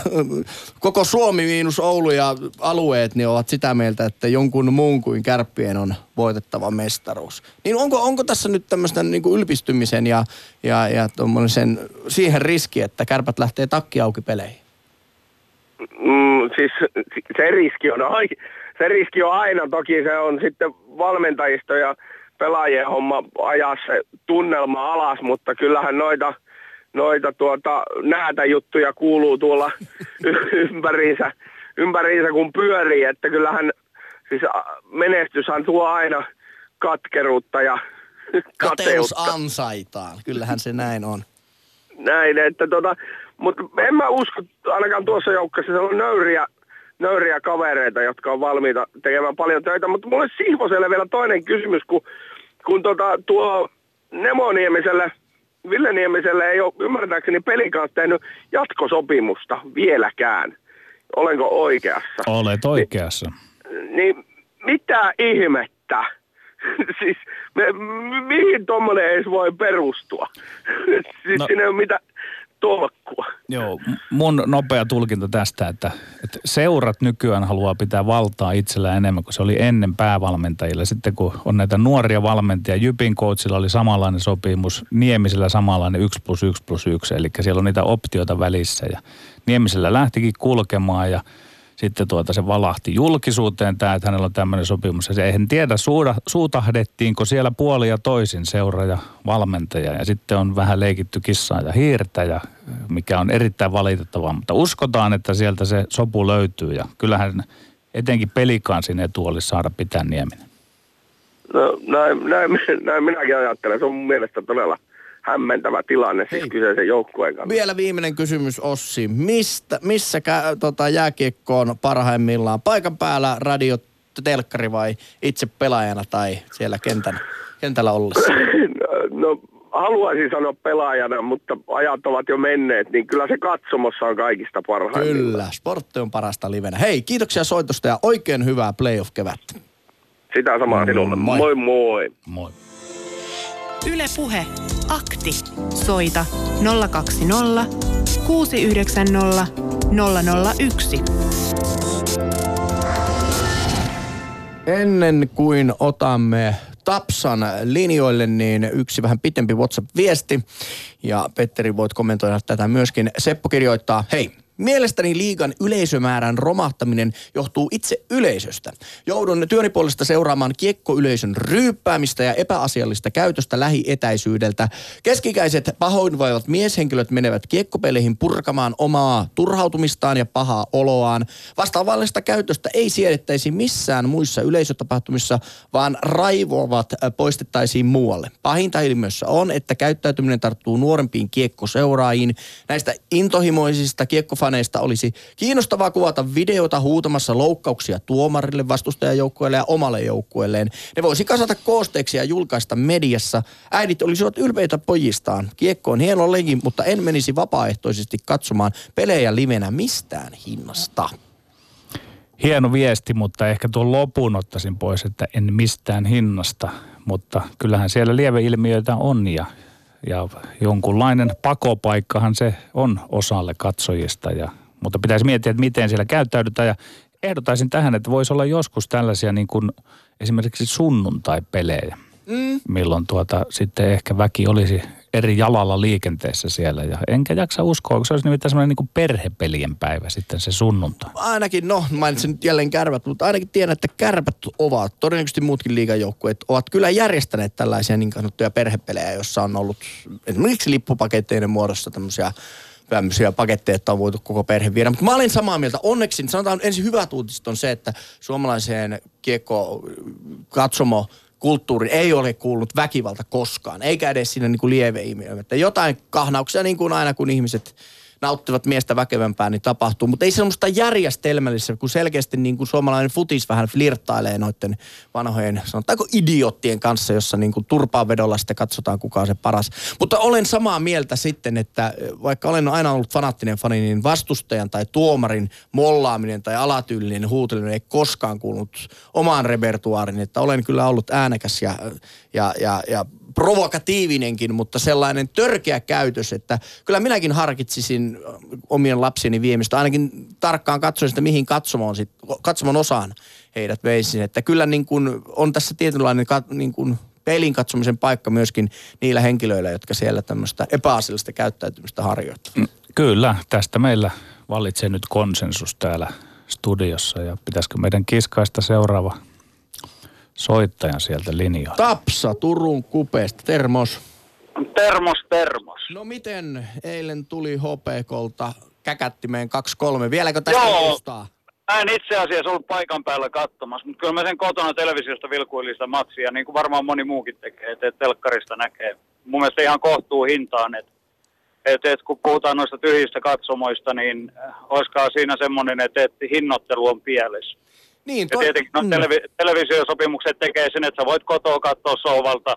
<laughs> koko Suomi miinus Oulu ja alueet niin ovat sitä mieltä, että jonkun muun kuin Kärppien on voitettava mestaruus. Niin onko, onko tässä nyt tämmöistä niin ylpistymisen ja, ja, ja sen, siihen riski, että kärpät lähtee takki auki peleihin? Mm, siis se riski, on, se riski on aina, toki se on sitten valmentajisto ja pelaajien homma ajaa se tunnelma alas, mutta kyllähän noita, noita tuota, näitä juttuja kuuluu tuolla <laughs> ympäriinsä, ympäriinsä kun pyörii, että kyllähän siis menestyshän tuo aina katkeruutta ja <laughs> Kateus ansaitaan, kyllähän se näin on. Näin, että tota, mutta en mä usko, ainakaan tuossa joukkueessa se on nöyriä, nöyriä kavereita, jotka on valmiita tekemään paljon töitä, mutta mulle Sihvoselle vielä toinen kysymys, kun, kun tota, tuo Nemoniemiselle, Ville Niemiselle ei ole ymmärtääkseni pelin kanssa tehnyt jatkosopimusta vieläkään. Olenko oikeassa? Olet oikeassa. Niin, niin mitä ihmettä? <laughs> siis me, mihin tuommoinen edes voi perustua? <laughs> siis no. siinä ei ole mitään tolkkua. Joo, mun nopea tulkinta tästä, että, että seurat nykyään haluaa pitää valtaa itsellään enemmän kuin se oli ennen päävalmentajilla. Sitten kun on näitä nuoria valmentajia, Jypin coachilla oli samanlainen sopimus, Niemisellä samanlainen 1 plus 1 plus 1, eli siellä on niitä optioita välissä ja Niemisellä lähtikin kulkemaan ja sitten tuota se valahti julkisuuteen tämä, että hänellä on tämmöinen sopimus. Ja se eihän tiedä, suuda, suutahdettiinko siellä puoli ja toisin seura ja valmentaja. Ja sitten on vähän leikitty kissaa ja hiirtä, ja, mikä on erittäin valitettavaa. Mutta uskotaan, että sieltä se sopu löytyy. Ja kyllähän etenkin pelikaan sinne etu olisi saada pitää Nieminen. No näin, näin, näin minäkin ajattelen. Se on mun mielestä todella hämmentävä tilanne siis Hei. kyseisen joukkueen kanssa. Vielä viimeinen kysymys Ossi. Mistä, missä kä, tota, jääkiekko on parhaimmillaan? Paikan päällä radio, telkkari vai itse pelaajana tai siellä kentän, kentällä ollessa? No, no haluaisin sanoa pelaajana, mutta ajat ovat jo menneet, niin kyllä se katsomossa on kaikista parhaimmillaan. Kyllä, sportti on parasta livenä. Hei, kiitoksia soitosta ja oikein hyvää playoff-kevättä. Sitä samaa sinulle. Moi moi. Moi. moi. Yle Puhe. Akti. Soita 020 690 001. Ennen kuin otamme Tapsan linjoille, niin yksi vähän pitempi WhatsApp-viesti. Ja Petteri, voit kommentoida tätä myöskin. Seppo kirjoittaa, hei, Mielestäni liigan yleisömäärän romahtaminen johtuu itse yleisöstä. Joudun työni puolesta seuraamaan kiekkoyleisön ryyppäämistä ja epäasiallista käytöstä lähietäisyydeltä. Keskikäiset pahoinvoivat mieshenkilöt menevät kiekkopeleihin purkamaan omaa turhautumistaan ja pahaa oloaan. Vastaavallista käytöstä ei siedettäisi missään muissa yleisötapahtumissa, vaan raivoavat poistettaisiin muualle. Pahinta ilmiössä on, että käyttäytyminen tarttuu nuorempiin kiekkoseuraajiin. Näistä intohimoisista kiekkofaneista olisi kiinnostavaa kuvata videota huutamassa loukkauksia tuomarille, vastustajajoukkueelle ja omalle joukkueelleen. Ne voisi kasata koosteeksi ja julkaista mediassa. Äidit olisivat ylpeitä pojistaan. Kiekko on hieno leji, mutta en menisi vapaaehtoisesti katsomaan pelejä livenä mistään hinnasta. Hieno viesti, mutta ehkä tuon lopun ottaisin pois, että en mistään hinnasta. Mutta kyllähän siellä lieveilmiöitä on ja, ja jonkunlainen pakopaikkahan se on osalle katsojista. Ja, mutta pitäisi miettiä, että miten siellä käyttäydytään. Ja ehdotaisin tähän, että voisi olla joskus tällaisia niin kuin esimerkiksi sunnuntai-pelejä, mm. milloin tuota, sitten ehkä väki olisi eri jalalla liikenteessä siellä. Ja enkä jaksa uskoa, kun se olisi nimittäin semmoinen niin perhepelien päivä sitten se sunnuntai. Ainakin, no mainitsin nyt jälleen kärpät, mutta ainakin tiedän, että kärpät ovat, todennäköisesti muutkin liigajoukkueet, ovat kyllä järjestäneet tällaisia niin sanottuja perhepelejä, jossa on ollut esimerkiksi lippupaketteiden muodossa tämmöisiä tämmöisiä paketteja, että on voitu koko perhe viedä. Mutta mä olen samaa mieltä. Onneksi, sanotaan ensin hyvät uutiset on se, että suomalaiseen kiekko katsomo kulttuuri ei ole kuulunut väkivalta koskaan, eikä edes siinä niin lieveilmiöä. Että jotain kahnauksia niin kuin aina, kun ihmiset nauttivat miestä väkevämpää, niin tapahtuu. Mutta ei semmoista järjestelmällistä, kun selkeästi niin kuin suomalainen futis vähän flirttailee noiden vanhojen, sanotaanko idioottien kanssa, jossa niin kuin vedolla sitten katsotaan, kuka on se paras. Mutta olen samaa mieltä sitten, että vaikka olen aina ollut fanaattinen fani, niin vastustajan tai tuomarin mollaaminen tai alatyylinen huuteleminen ei koskaan kuulunut omaan repertuaarin. Että olen kyllä ollut äänekäs ja, ja, ja, ja provokatiivinenkin, mutta sellainen törkeä käytös, että kyllä minäkin harkitsisin omien lapsieni viemistä. Ainakin tarkkaan katsoin sitä, mihin katsomoon, sit, katsomon osaan heidät veisin. Että kyllä niin kuin on tässä tietynlainen niin kuin pelin katsomisen paikka myöskin niillä henkilöillä, jotka siellä tämmöistä epäasiallista käyttäytymistä harjoittavat. Mm, kyllä, tästä meillä vallitsee nyt konsensus täällä studiossa ja pitäisikö meidän kiskaista seuraava soittajan sieltä linjoilla. Tapsa Turun kupeesta, termos. Termos, termos. No miten eilen tuli HPKlta käkättimeen 2-3, vieläkö tästä Joo. muistaa? Mä en itse asiassa ollut paikan päällä katsomassa, mutta kyllä mä sen kotona televisiosta vilkuilin sitä matsia, niin kuin varmaan moni muukin tekee, että telkkarista näkee. Mun mielestä ihan kohtuu hintaan, että et, et, kun puhutaan noista tyhjistä katsomoista, niin äh, oliskaan siinä semmoinen, että, että hinnoittelu on pielessä. Niin, toi... Ja tietenkin no, televi- televisiosopimukset tekee sen, että sä voit kotoa katsoa sovalta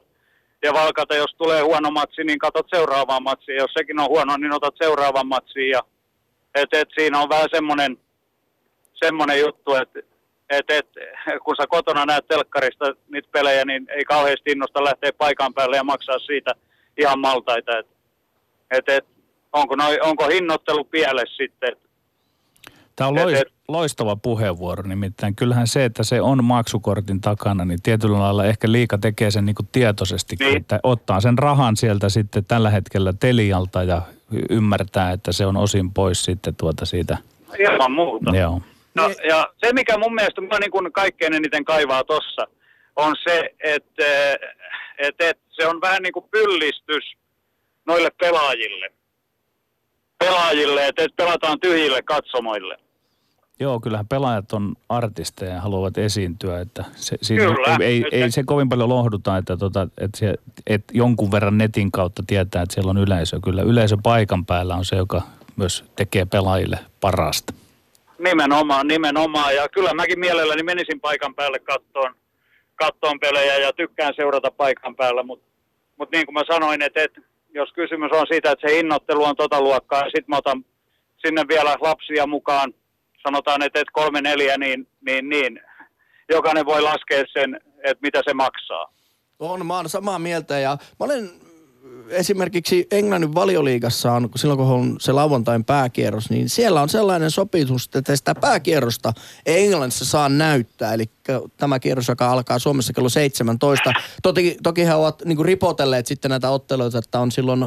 ja valkata, jos tulee huono matsi, niin katsot seuraavaa matsia. Jos sekin on huono, niin otat seuraavan matsin. Ja, et, et, siinä on vähän semmoinen, semmoinen juttu, että et, et, kun sä kotona näet telkkarista niitä pelejä, niin ei kauheasti innosta lähteä paikan päälle ja maksaa siitä ihan maltaita. Et, et, et, onko, noi, onko hinnoittelu pielessä sitten? Et, Tämä on lois, loistava puheenvuoro, nimittäin kyllähän se, että se on maksukortin takana, niin tietyllä lailla ehkä liika tekee sen niin kuin tietoisesti, niin. että ottaa sen rahan sieltä sitten tällä hetkellä Telialta ja ymmärtää, että se on osin pois sitten tuota siitä. Ilman muuta. Joo. No, ja se, mikä mun mielestä mä niin kuin kaikkein eniten kaivaa tossa, on se, että, että, että se on vähän niin kuin pyllistys noille pelaajille. Pelaajille, että, että pelataan tyhjille katsomoille. Joo, kyllähän pelaajat on artisteja ja haluavat esiintyä, että se, siinä Kyllä. ei, ei, ei se kovin paljon lohduta, että, tota, että, se, että jonkun verran netin kautta tietää, että siellä on yleisö. Kyllä yleisö paikan päällä on se, joka myös tekee pelaajille parasta. Nimenomaan, nimenomaan. Ja kyllä mäkin mielelläni menisin paikan päälle kattoon, kattoon pelejä ja tykkään seurata paikan päällä, mutta mut niin kuin mä sanoin, että, että jos kysymys on siitä, että se hinnoittelu on tota luokkaa, ja sitten mä otan sinne vielä lapsia mukaan, sanotaan, että, että kolme neljä, niin, niin, niin jokainen voi laskea sen, että mitä se maksaa. On, mä oon samaa mieltä ja mä olen esimerkiksi Englannin valioliigassa on, silloin kun on se lauantain pääkierros, niin siellä on sellainen sopitus, että sitä pääkierrosta ei Englannissa saa näyttää. Eli tämä kierros, joka alkaa Suomessa kello 17. Toki, toki he ovat niin ripotelleet sitten näitä otteluita, että on silloin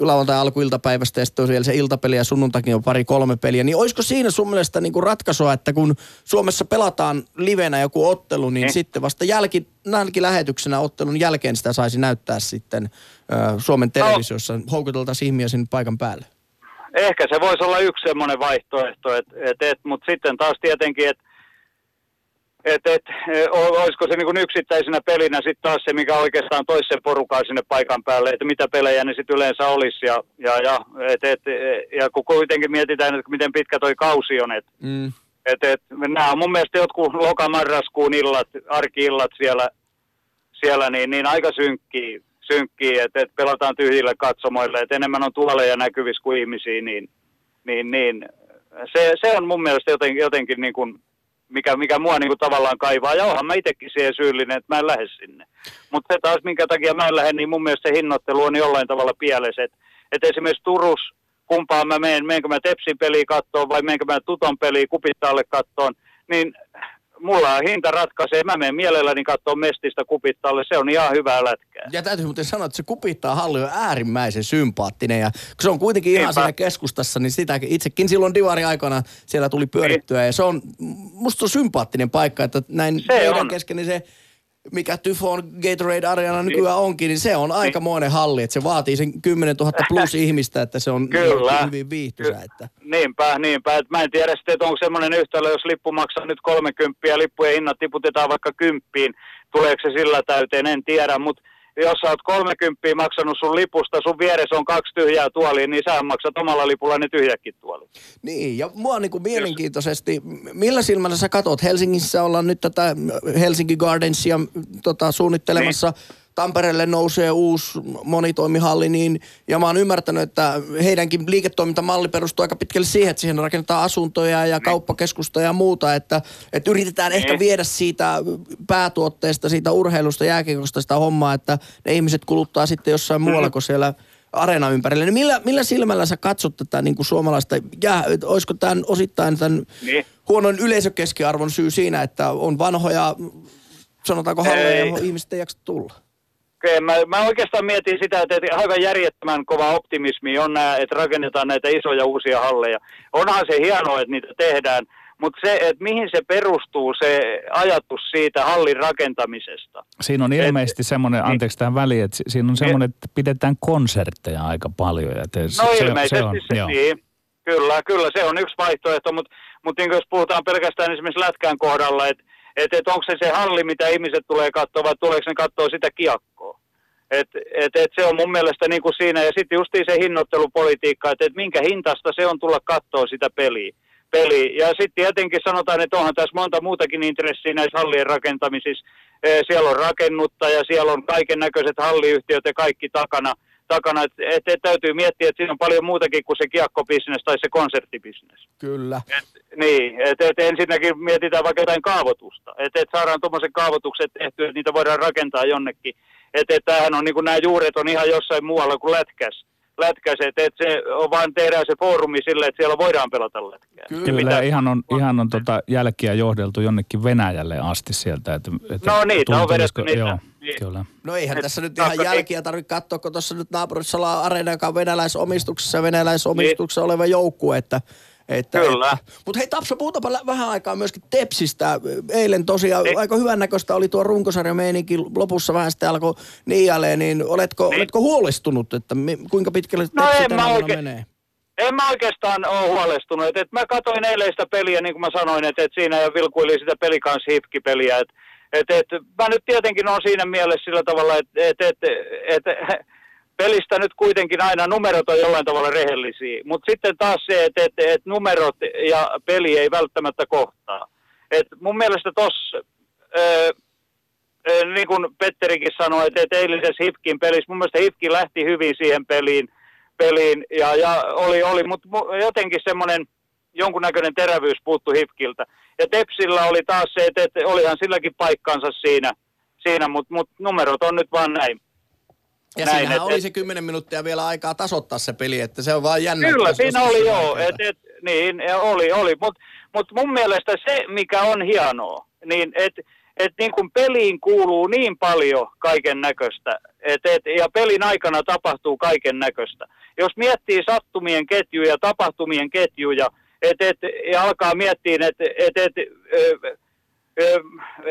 lauantai alkuiltapäivästä ja sitten on siellä se iltapeli ja sunnuntakin on pari-kolme peliä. Niin olisiko siinä sun mielestä niin kuin ratkaisua, että kun Suomessa pelataan livenä joku ottelu, niin mm. sitten vasta jälki, jälkilähetyksenä ottelun jälkeen sitä saisi näyttää sitten äh, Suomen no. televisiossa. No. Houkuteltaisiin ihmisiä sinne paikan päälle. Ehkä se voisi olla yksi semmoinen vaihtoehto, et, et, et, mutta sitten taas tietenkin, että et, et, olisiko se niin yksittäisenä pelinä sitten taas se, mikä oikeastaan toisen porukaan sinne paikan päälle, että mitä pelejä ne sitten yleensä olisi. Ja, ja, ja, et, et, ja kun kuitenkin mietitään, että miten pitkä toi kausi on, että mm. et, et, nämä on mun mielestä jotkut lokamarraskuun illat, arkiillat siellä, siellä niin, niin aika synkkiä, synkkiä että et pelataan tyhjille katsomoille, että enemmän on tuoleja näkyvissä kuin ihmisiä, niin, niin, niin se, se on mun mielestä jotenkin, jotenkin niin kuin mikä, mikä mua niin kuin tavallaan kaivaa. Ja onhan mä itsekin siihen syyllinen, että mä en lähde sinne. Mutta se taas, minkä takia mä en lähde, niin mun mielestä se hinnoittelu on jollain tavalla pielessä. Että et esimerkiksi Turus, kumpaan mä menen, menenkö mä Tepsin peliä kattoon vai menenkö mä Tuton peliä Kupittaalle kattoon, niin mulla hinta ratkaisee. Mä menen mielelläni katsoa Mestistä Kupittalle. Se on ihan hyvää lätkää. Ja täytyy muuten sanoa, että se Kupittaa halli on äärimmäisen sympaattinen. Ja kun se on kuitenkin ihan Niinpä. siinä keskustassa, niin sitä itsekin silloin Divari aikana siellä tuli pyörittyä. Niin. Ja se on, musta on sympaattinen paikka, että näin se meidän on. kesken, niin se mikä Tyfon Gatorade Arena nykyään onkin, niin se on niin. aikamoinen halli, että se vaatii sen 10 000 plus <laughs> ihmistä, että se on Kyllä. hyvin viihtyisä. Että. Niinpä, niinpä. Että mä en tiedä sitten, että onko semmoinen yhtälö, jos lippu maksaa nyt 30 ja lippujen hinnat tiputetaan vaikka kymppiin, tuleeko se sillä täyteen, en tiedä, mutta jos sä oot 30 maksanut sun lipusta, sun vieressä on kaksi tyhjää tuolia, niin sä maksat omalla lipulla ne tyhjäkin tuolit. Niin, ja mua niin kuin mielenkiintoisesti, millä silmällä sä katot? Helsingissä ollaan nyt tätä Helsinki Gardensia tota, suunnittelemassa. Niin Tampereelle nousee uusi monitoimihalli, niin, ja mä oon ymmärtänyt, että heidänkin liiketoimintamalli perustuu aika pitkälle siihen, että siihen rakennetaan asuntoja ja kauppakeskusta ja muuta, että, että yritetään ehkä viedä siitä päätuotteesta, siitä urheilusta, jääkiekosta sitä hommaa, että ne ihmiset kuluttaa sitten jossain muualla kuin siellä areena ympärillä. Niin millä, millä silmällä sä katsot tätä niin kuin suomalaista, ja olisiko tämän osittain tämän niin. huonon yleisökeskiarvon syy siinä, että on vanhoja, sanotaanko halleja, ihmiset ei jaksa tulla? Mä, mä oikeastaan mietin sitä, että aivan järjettömän kova optimismi on nämä, että rakennetaan näitä isoja uusia halleja. Onhan se hienoa, että niitä tehdään, mutta se, että mihin se perustuu, se ajatus siitä hallin rakentamisesta. Siinä on ilmeisesti semmoinen, niin. anteeksi tähän väliin, että siinä on semmoinen, että pidetään konsertteja aika paljon. Ja te, no se, ilmeisesti se, on, se niin. Kyllä, kyllä, se on yksi vaihtoehto, mutta, mutta niin jos puhutaan pelkästään esimerkiksi Lätkän kohdalla, että että et onko se se halli, mitä ihmiset tulee katsoa, vai tuleeko ne katsoa sitä kiekkoa. Et, et, et se on mun mielestä niin kuin siinä, ja sitten justiin se hinnoittelupolitiikka, että et minkä hintasta se on tulla katsoa sitä peliä. peliä. Ja sitten tietenkin sanotaan, että onhan tässä monta muutakin intressiä näissä hallien rakentamisissa. Siellä on rakennuttaja, siellä on kaiken näköiset halliyhtiöt ja kaikki takana – takana. Että et, et täytyy miettiä, että siinä on paljon muutakin kuin se kiekkobisnes tai se konserttibisnes. Kyllä. Et, niin, että et ensinnäkin mietitään vaikka jotain kaavoitusta. Että et saadaan tuommoiset kaavoitukset tehtyä, että niitä voidaan rakentaa jonnekin. Että et tämähän on niin kuin nämä juuret on ihan jossain muualla kuin lätkäs lätkäs, että et se on vaan tehdään se foorumi sille, että siellä voidaan pelata lätkää. Kyllä, mitä, ihan on, ihan on tota jälkiä johdeltu jonnekin Venäjälle asti sieltä. Että, että no niitä on vedetty niitä. Joo, niin. kyllä. No eihän Et, tässä nyt ihan jälkiä tarvitse katsoa, kun tuossa nyt naapurissa ollaan Areena, joka on venäläisomistuksessa ja venäläisomistuksessa niin. oleva joukkue, että että, Kyllä. Mutta hei Tapsa, puhutapa vähän aikaa myöskin Tepsistä. Eilen tosiaan niin. aika hyvännäköistä oli tuo runkosarja meininki. Lopussa vähän sitten alkoi niialeen, niin oletko, niin. oletko huolestunut, että kuinka pitkälle no Tepsi tänä oike- menee? En mä oikeastaan ole huolestunut. Et, et mä katsoin eileistä peliä, niin kuin mä sanoin, että et siinä jo vilkuili sitä pelikans hipkipeliä. Et, et, et, mä nyt tietenkin on siinä mielessä sillä tavalla, että et, et, et, et, pelistä nyt kuitenkin aina numerot on jollain tavalla rehellisiä, mutta sitten taas se, että et, et numerot ja peli ei välttämättä kohtaa. Et mun mielestä tuossa, niin kuin Petterikin sanoi, että et eilisessä Hifkin pelissä, mun mielestä Hifki lähti hyvin siihen peliin, peliin ja, ja oli, oli mutta jotenkin semmoinen jonkunnäköinen terävyys puuttu Hifkiltä. Ja Tepsillä oli taas se, että, että olihan silläkin paikkansa siinä, siinä mutta mut numerot on nyt vaan näin. Ja näin, siinähän et- oli et- se 10 minuuttia vielä aikaa tasoittaa se peli, että se on vaan jännä. Kyllä, siinä oli joo. Et, et, niin, ja oli, oli. Mutta mut mun mielestä se, mikä on hienoa, niin että et niin kun peliin kuuluu niin paljon kaiken näköistä, et, et, ja pelin aikana tapahtuu kaiken näköistä. Jos miettii sattumien ketjuja, tapahtumien ketjuja, et, et, ja alkaa miettiä, että et, et, ö,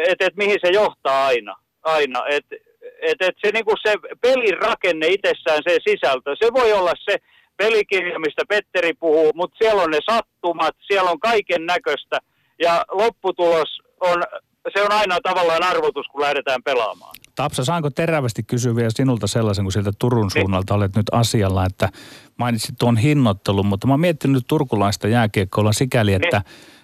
et, et, mihin se johtaa aina. aina. Et, et, et se, niinku se pelin rakenne itsessään, se sisältö, se voi olla se pelikirja, mistä Petteri puhuu, mutta siellä on ne sattumat, siellä on kaiken näköistä. Ja lopputulos on, se on aina tavallaan arvotus, kun lähdetään pelaamaan. Tapsa, saanko terävästi kysyä vielä sinulta sellaisen, kun sieltä Turun suunnalta olet nyt asialla, että mainitsit tuon hinnoittelun, mutta mä oon miettinyt turkulaista jääkiekkoilla sikäli, että,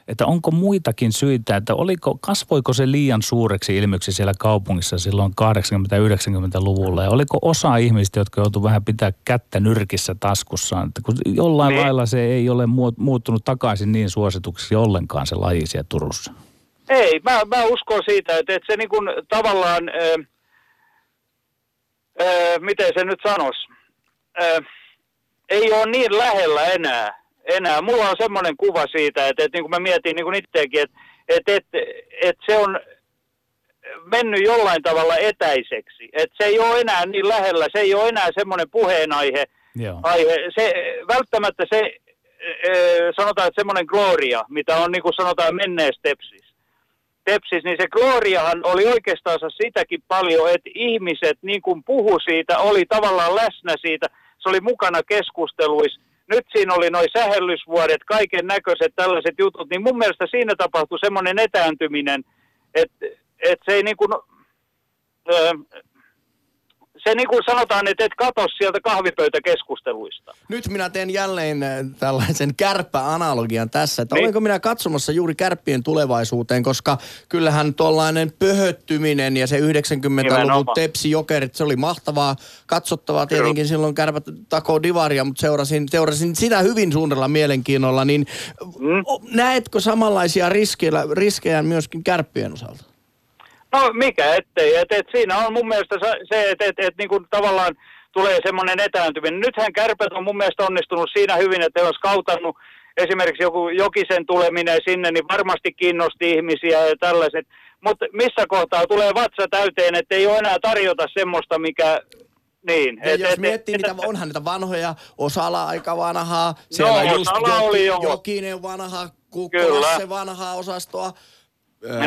että onko muitakin syitä, että oliko, kasvoiko se liian suureksi ilmiöksi siellä kaupungissa silloin 80-90-luvulla ja oliko osa ihmistä, jotka joutuivat vähän pitää kättä nyrkissä taskussaan, että kun jollain Niin. lailla se ei ole muut- muuttunut takaisin niin suosituksi ollenkaan se laji siellä Turussa. Ei, mä, mä uskon siitä, että, että se niin kuin tavallaan, ö, ö, miten se nyt sanoisi, ö, ei ole niin lähellä enää. enää. Mulla on semmoinen kuva siitä, että, että niin kuin mä mietin niin kuin itseäkin, että, että, että, että se on mennyt jollain tavalla etäiseksi. Että se ei ole enää niin lähellä, se ei ole enää semmoinen puheenaihe. Joo. Aihe. Se, välttämättä se, ö, sanotaan, että semmoinen gloria, mitä on niin kuin sanotaan menneessä tepsis. Tepsis, niin se gloriahan oli oikeastaan sitäkin paljon, että ihmiset niin kuin puhu siitä, oli tavallaan läsnä siitä, se oli mukana keskusteluissa. Nyt siinä oli noin sähellysvuodet, kaiken näköiset tällaiset jutut, niin mun mielestä siinä tapahtui semmoinen etääntyminen, että, että se ei niin kuin, se niin kuin sanotaan, että et katso sieltä kahvipöytäkeskusteluista. Nyt minä teen jälleen äh, tällaisen kärppäanalogian tässä, että Niin. olenko minä katsomassa juuri kärppien tulevaisuuteen, koska kyllähän tuollainen pöhöttyminen ja se 90-luvun Nimenomaan. tepsi jokerit, se oli mahtavaa katsottavaa tietenkin silloin kärpät tako divaria, mutta seurasin, seurasin sitä hyvin suurella mielenkiinnolla, niin Mm. näetkö samanlaisia riskejä, riskejä myöskin kärppien osalta? No mikä ettei, et, et siinä on mun mielestä se, että et, et, niin kuin tavallaan tulee semmoinen etääntyminen. Nythän kärpät on mun mielestä onnistunut siinä hyvin, että he on skautannut esimerkiksi joku Jokisen tuleminen sinne, niin varmasti kiinnosti ihmisiä ja tällaiset. Mutta missä kohtaa tulee vatsa täyteen, että ei ole enää tarjota semmoista, mikä... Niin. Ja et- jos et- miettii, et- niitä, onhan niitä vanhoja, Osala aika vanhaa, siellä No, just Joki, oli jo. Jokinen vanha, Kyllä. Kukkolasse vanhaa osastoa,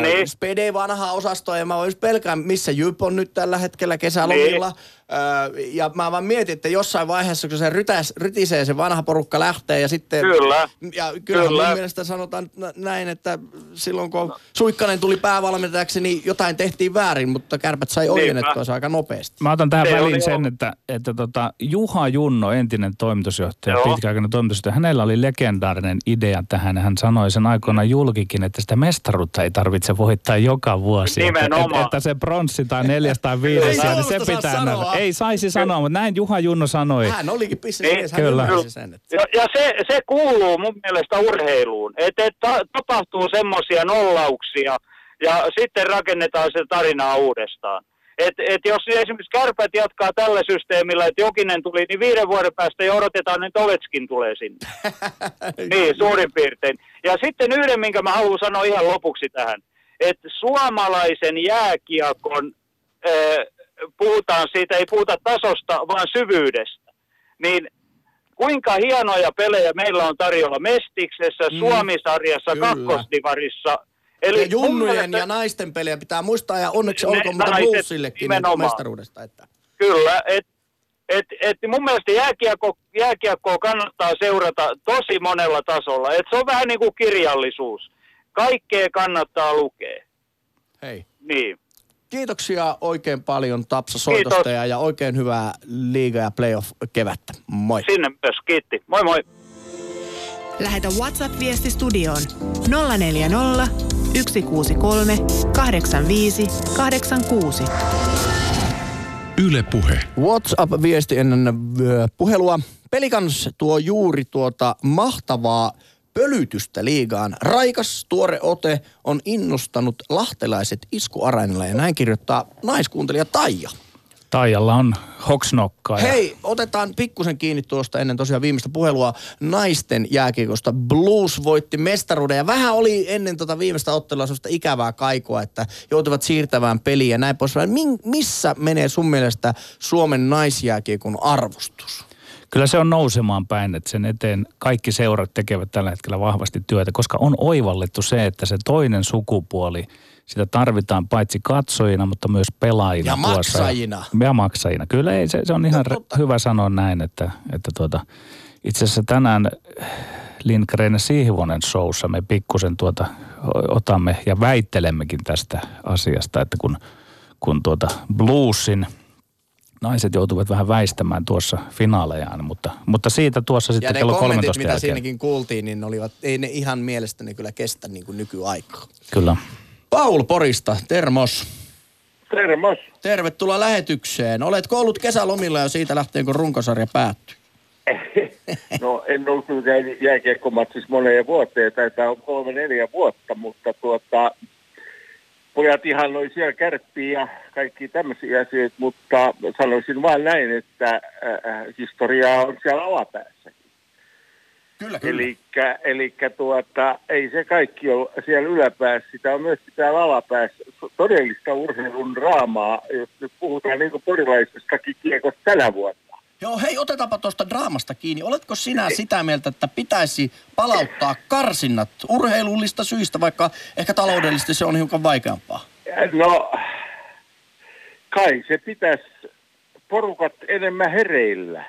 niin. Spede vanhaa osastoa, ja mä vois pelkää, missä Jyp on nyt tällä hetkellä kesälomilla. Niin. Ää, ja mä vaan mietin, että jossain vaiheessa, kun se rytäs, rytisee, se vanha porukka lähtee, ja sitten... Kyllä. Ja kyllähän Kyllä. mun mielestä sanotaan nä- näin, että silloin kun Suikkanen tuli päävalmentajaksi, niin jotain tehtiin väärin, mutta kärpät sai ojennettua se aika nopeasti. Mä otan tähän väliin sen, että, että tota, Juha Junno, entinen toimitusjohtaja, Joo. pitkäaikainen toimitusjohtaja, hänellä oli legendaarinen idea tähän. Hän sanoi sen aikoinaan julkikin, että sitä mestaruutta ei tarvitse voittaa joka vuosi. Että, että, Nimenomaan. että se pronssi tai neljäs tai viides, niin se pitää nähdä. Ei saisi sanoa, mutta näin Juha Junno sanoi. Hän olikin bisnesmies, hän Kyllä. sen. Että... Ja, ja se, se kuuluu mun mielestä urheiluun, että et ta, tapahtuu semmoisia nollauksia ja sitten rakennetaan se tarinaa uudestaan. Et, et jos esimerkiksi kärpät jatkaa tällä systeemillä, että Jokinen tuli, niin viiden vuoden päästä jo odotetaan, että Ovetskin tulee sinne. <laughs> niin, suurin piirtein. Ja sitten yhden, minkä mä haluan sanoa ihan lopuksi tähän, että suomalaisen jääkiekon, äh, puhutaan siitä, ei puhuta tasosta, vaan syvyydestä. Niin kuinka hienoja pelejä meillä on tarjolla Mestiksessä, Mm, Suomisarjassa, kyllä. kakkosdivarissa. Eli ja junnujen mielestä- ja naisten pelejä pitää muistaa ja onneksi Ne olkoon naiset Bluesillekin mestaruudesta. Että. Kyllä, että et, et mun mielestä jääkiekko, jääkiekkoa kannattaa seurata tosi monella tasolla. Et se on vähän niin kuin kirjallisuus. Kaikkea kannattaa lukea. Hei. Niin. Kiitoksia oikein paljon Tapsa soitosta Kiitos. ja, ja oikein hyvää liiga- ja playoff-kevättä. Moi. Sinne myös. Kiitti. Moi moi. Lähetä WhatsApp-viesti studioon 040 163 85 86. Yle Puhe. WhatsApp-viesti ennen puhelua. Pelikans tuo juuri tuota mahtavaa pölytystä liigaan. Raikas tuore ote on innostanut lahtelaiset iskuareenilla ja näin kirjoittaa naiskuuntelija Taija. Taijalla on hoksnokkaa. ja- Hei, otetaan pikkusen kiinni tuosta ennen tosiaan viimeistä puhelua naisten jääkiekosta. Blues voitti mestaruuden ja vähän oli ennen tota viimeistä ottelua sellaista ikävää kaikua, että joutuvat siirtämään peliä ja näin poispäin. Min, missä menee sun mielestä Suomen naisjääkiekon arvostus? Kyllä se on nousemaan päin, että sen eteen kaikki seurat tekevät tällä hetkellä vahvasti työtä, koska on oivallettu se, että se toinen sukupuoli, sitä tarvitaan paitsi katsojina, mutta myös pelaajina. Ja tuossa. maksajina. Ja maksajina. Kyllä ei, se, se on ihan No, totta. hyvä sanoa näin, että, että tuota, itse asiassa tänään Lindgren ja Sihvonen showssa me pikkusen tuota, otamme ja väittelemmekin tästä asiasta, että kun, kun tuota bluesin naiset joutuvat vähän väistämään tuossa finaalejaan, mutta, mutta siitä tuossa Ja sitten ne kello kommentit, 13 mitä jälkeen. siinäkin kuultiin, niin olivat, ei ne ihan mielestäni kyllä kestä niin kuin nykyaikaa. Kyllä. Paul Porista, termos. Termos. Tervetuloa lähetykseen. Oletko ollut kesälomilla ja siitä lähtien, kun runkosarja päättyi? <laughs> No en ollut jääkiekkomatsissa moneen vuoteen, taitaa olla kolme neljä vuotta, mutta tuota, pojat ihan noin siellä kärppiä ja kaikki tämmöisiä asioita, mutta sanoisin vaan näin, että äh, historiaa on siellä alapäässä. Kyllä, Elikkä, elikkä tuota, ei se kaikki ole siellä yläpäässä, sitä on myös täällä alapäässä todellista urheilun draamaa, jos nyt puhutaan niin kuin porilaisestakin kiekosta tänä vuonna. Joo, hei, otetaanpa tuosta draamasta kiinni. Oletko sinä sitä mieltä, että pitäisi palauttaa karsinnat urheilullista syistä, vaikka ehkä taloudellisesti se on hiukan vaikeampaa? No, kai se pitäisi porukat enemmän hereillä,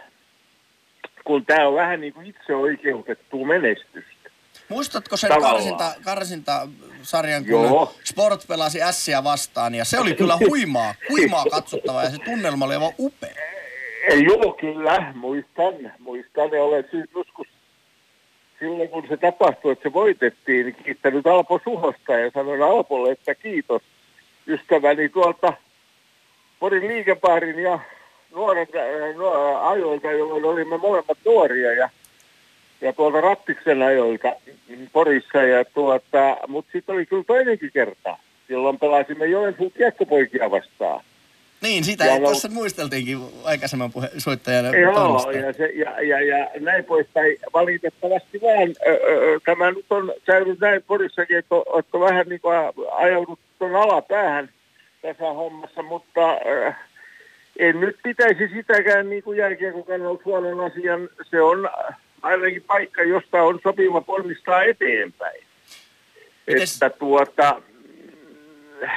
kun tämä on vähän niin kuin itse oikeutettua menestystä. Muistatko sen Tavallaan. karsinta, karsintasarjan, kun Joo. Sport pelasi Ässiä vastaan, ja se oli kyllä huimaa, huimaa katsottavaa, ja se tunnelma oli aivan upea. Joo, kyllä, muistan, muistan ja olen siis joskus silloin kun se tapahtui, että se voitettiin, niin kiittänyt Alpo Suhosta ja sanoin Alpolle, että kiitos ystäväni tuolta Porin liikebaarin ja nuoren nuo- ajoilta, jolloin olimme molemmat nuoria ja, ja tuolta Rattiksen ajoilta Porissa. Ja tuota, mutta sitten oli kyllä toinenkin kerta, jolloin pelasimme Joensuun kiekkopoikia vastaan. Niin, sitä Ja ja no- tuossa muisteltiinkin aikaisemman puhe, soittajan Joo, toimesta. ja, se, ja, ja, ja näin poispäin. Valitettavasti vaan tämä nyt on käynyt näin Porissakin, että on vähän niin kuin ajaudut tuon alapäähän tässä hommassa, mutta ö, en nyt pitäisi sitäkään niin kuin jälkiekon kannalta huonon asian. Se on ainakin paikka, josta on sopiva ponnistaa eteenpäin. Mites- Että tuota, mm,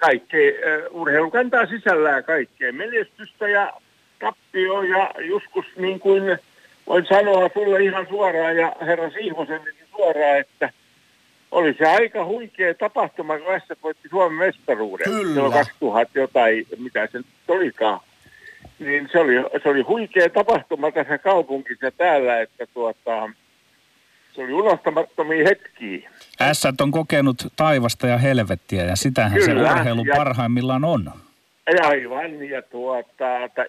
kaikkea, urheilu kantaa sisällään kaikkea. Menestystä ja tappio ja joskus niin kuin voin sanoa sulle ihan suoraan ja herra Siivosenkin suoraan, että oli se aika huikea tapahtuma, kun S voitti Suomen mestaruuden. Kyllä. Silloin 2000 jotain, mitä se nyt olikaan. Niin se oli, se oli huikea tapahtuma tässä kaupungissa täällä, että tuota, se oli unohtamattomia hetkiä. Ässät on kokenut taivasta ja helvettiä ja sitähän Kyllä, se urheilu ja- parhaimmillaan on. Ja Aivan, ja tuota,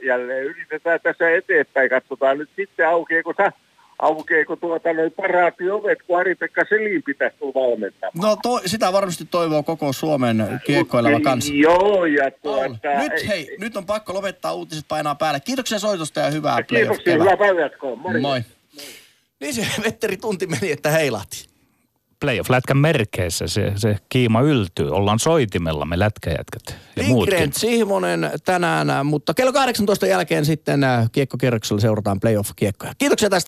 jälleen yritetään tässä eteenpäin. Katsotaan nyt sitten, aukeeko, sä, aukeeko tuota noin paraatiovet, kun Ari-Pekka Selin pitäisi tulla valmentamaan. No to, sitä varmasti toivoo koko Suomen kiekkoileva kansa. Joo, ja tuota... nyt hei, nyt on pakko lopettaa uutiset painaa päälle. Kiitoksia soitosta ja hyvää Kiitoksia, playoff-kevää. hyvää päivänjatkoa. Morjens. Moi. Niin se <laughs> Vetteri tunti meni, että heilahti. Playoff-lätkän merkeissä se, se kiima yltyy. Ollaan soitimella me lätkäjätkät ja. Lindgren, Sihvonen tänään, mutta kello 18 jälkeen sitten äh, kiekkokierroksella seurataan playoff-kiekkoja. Kiitoksia tästä.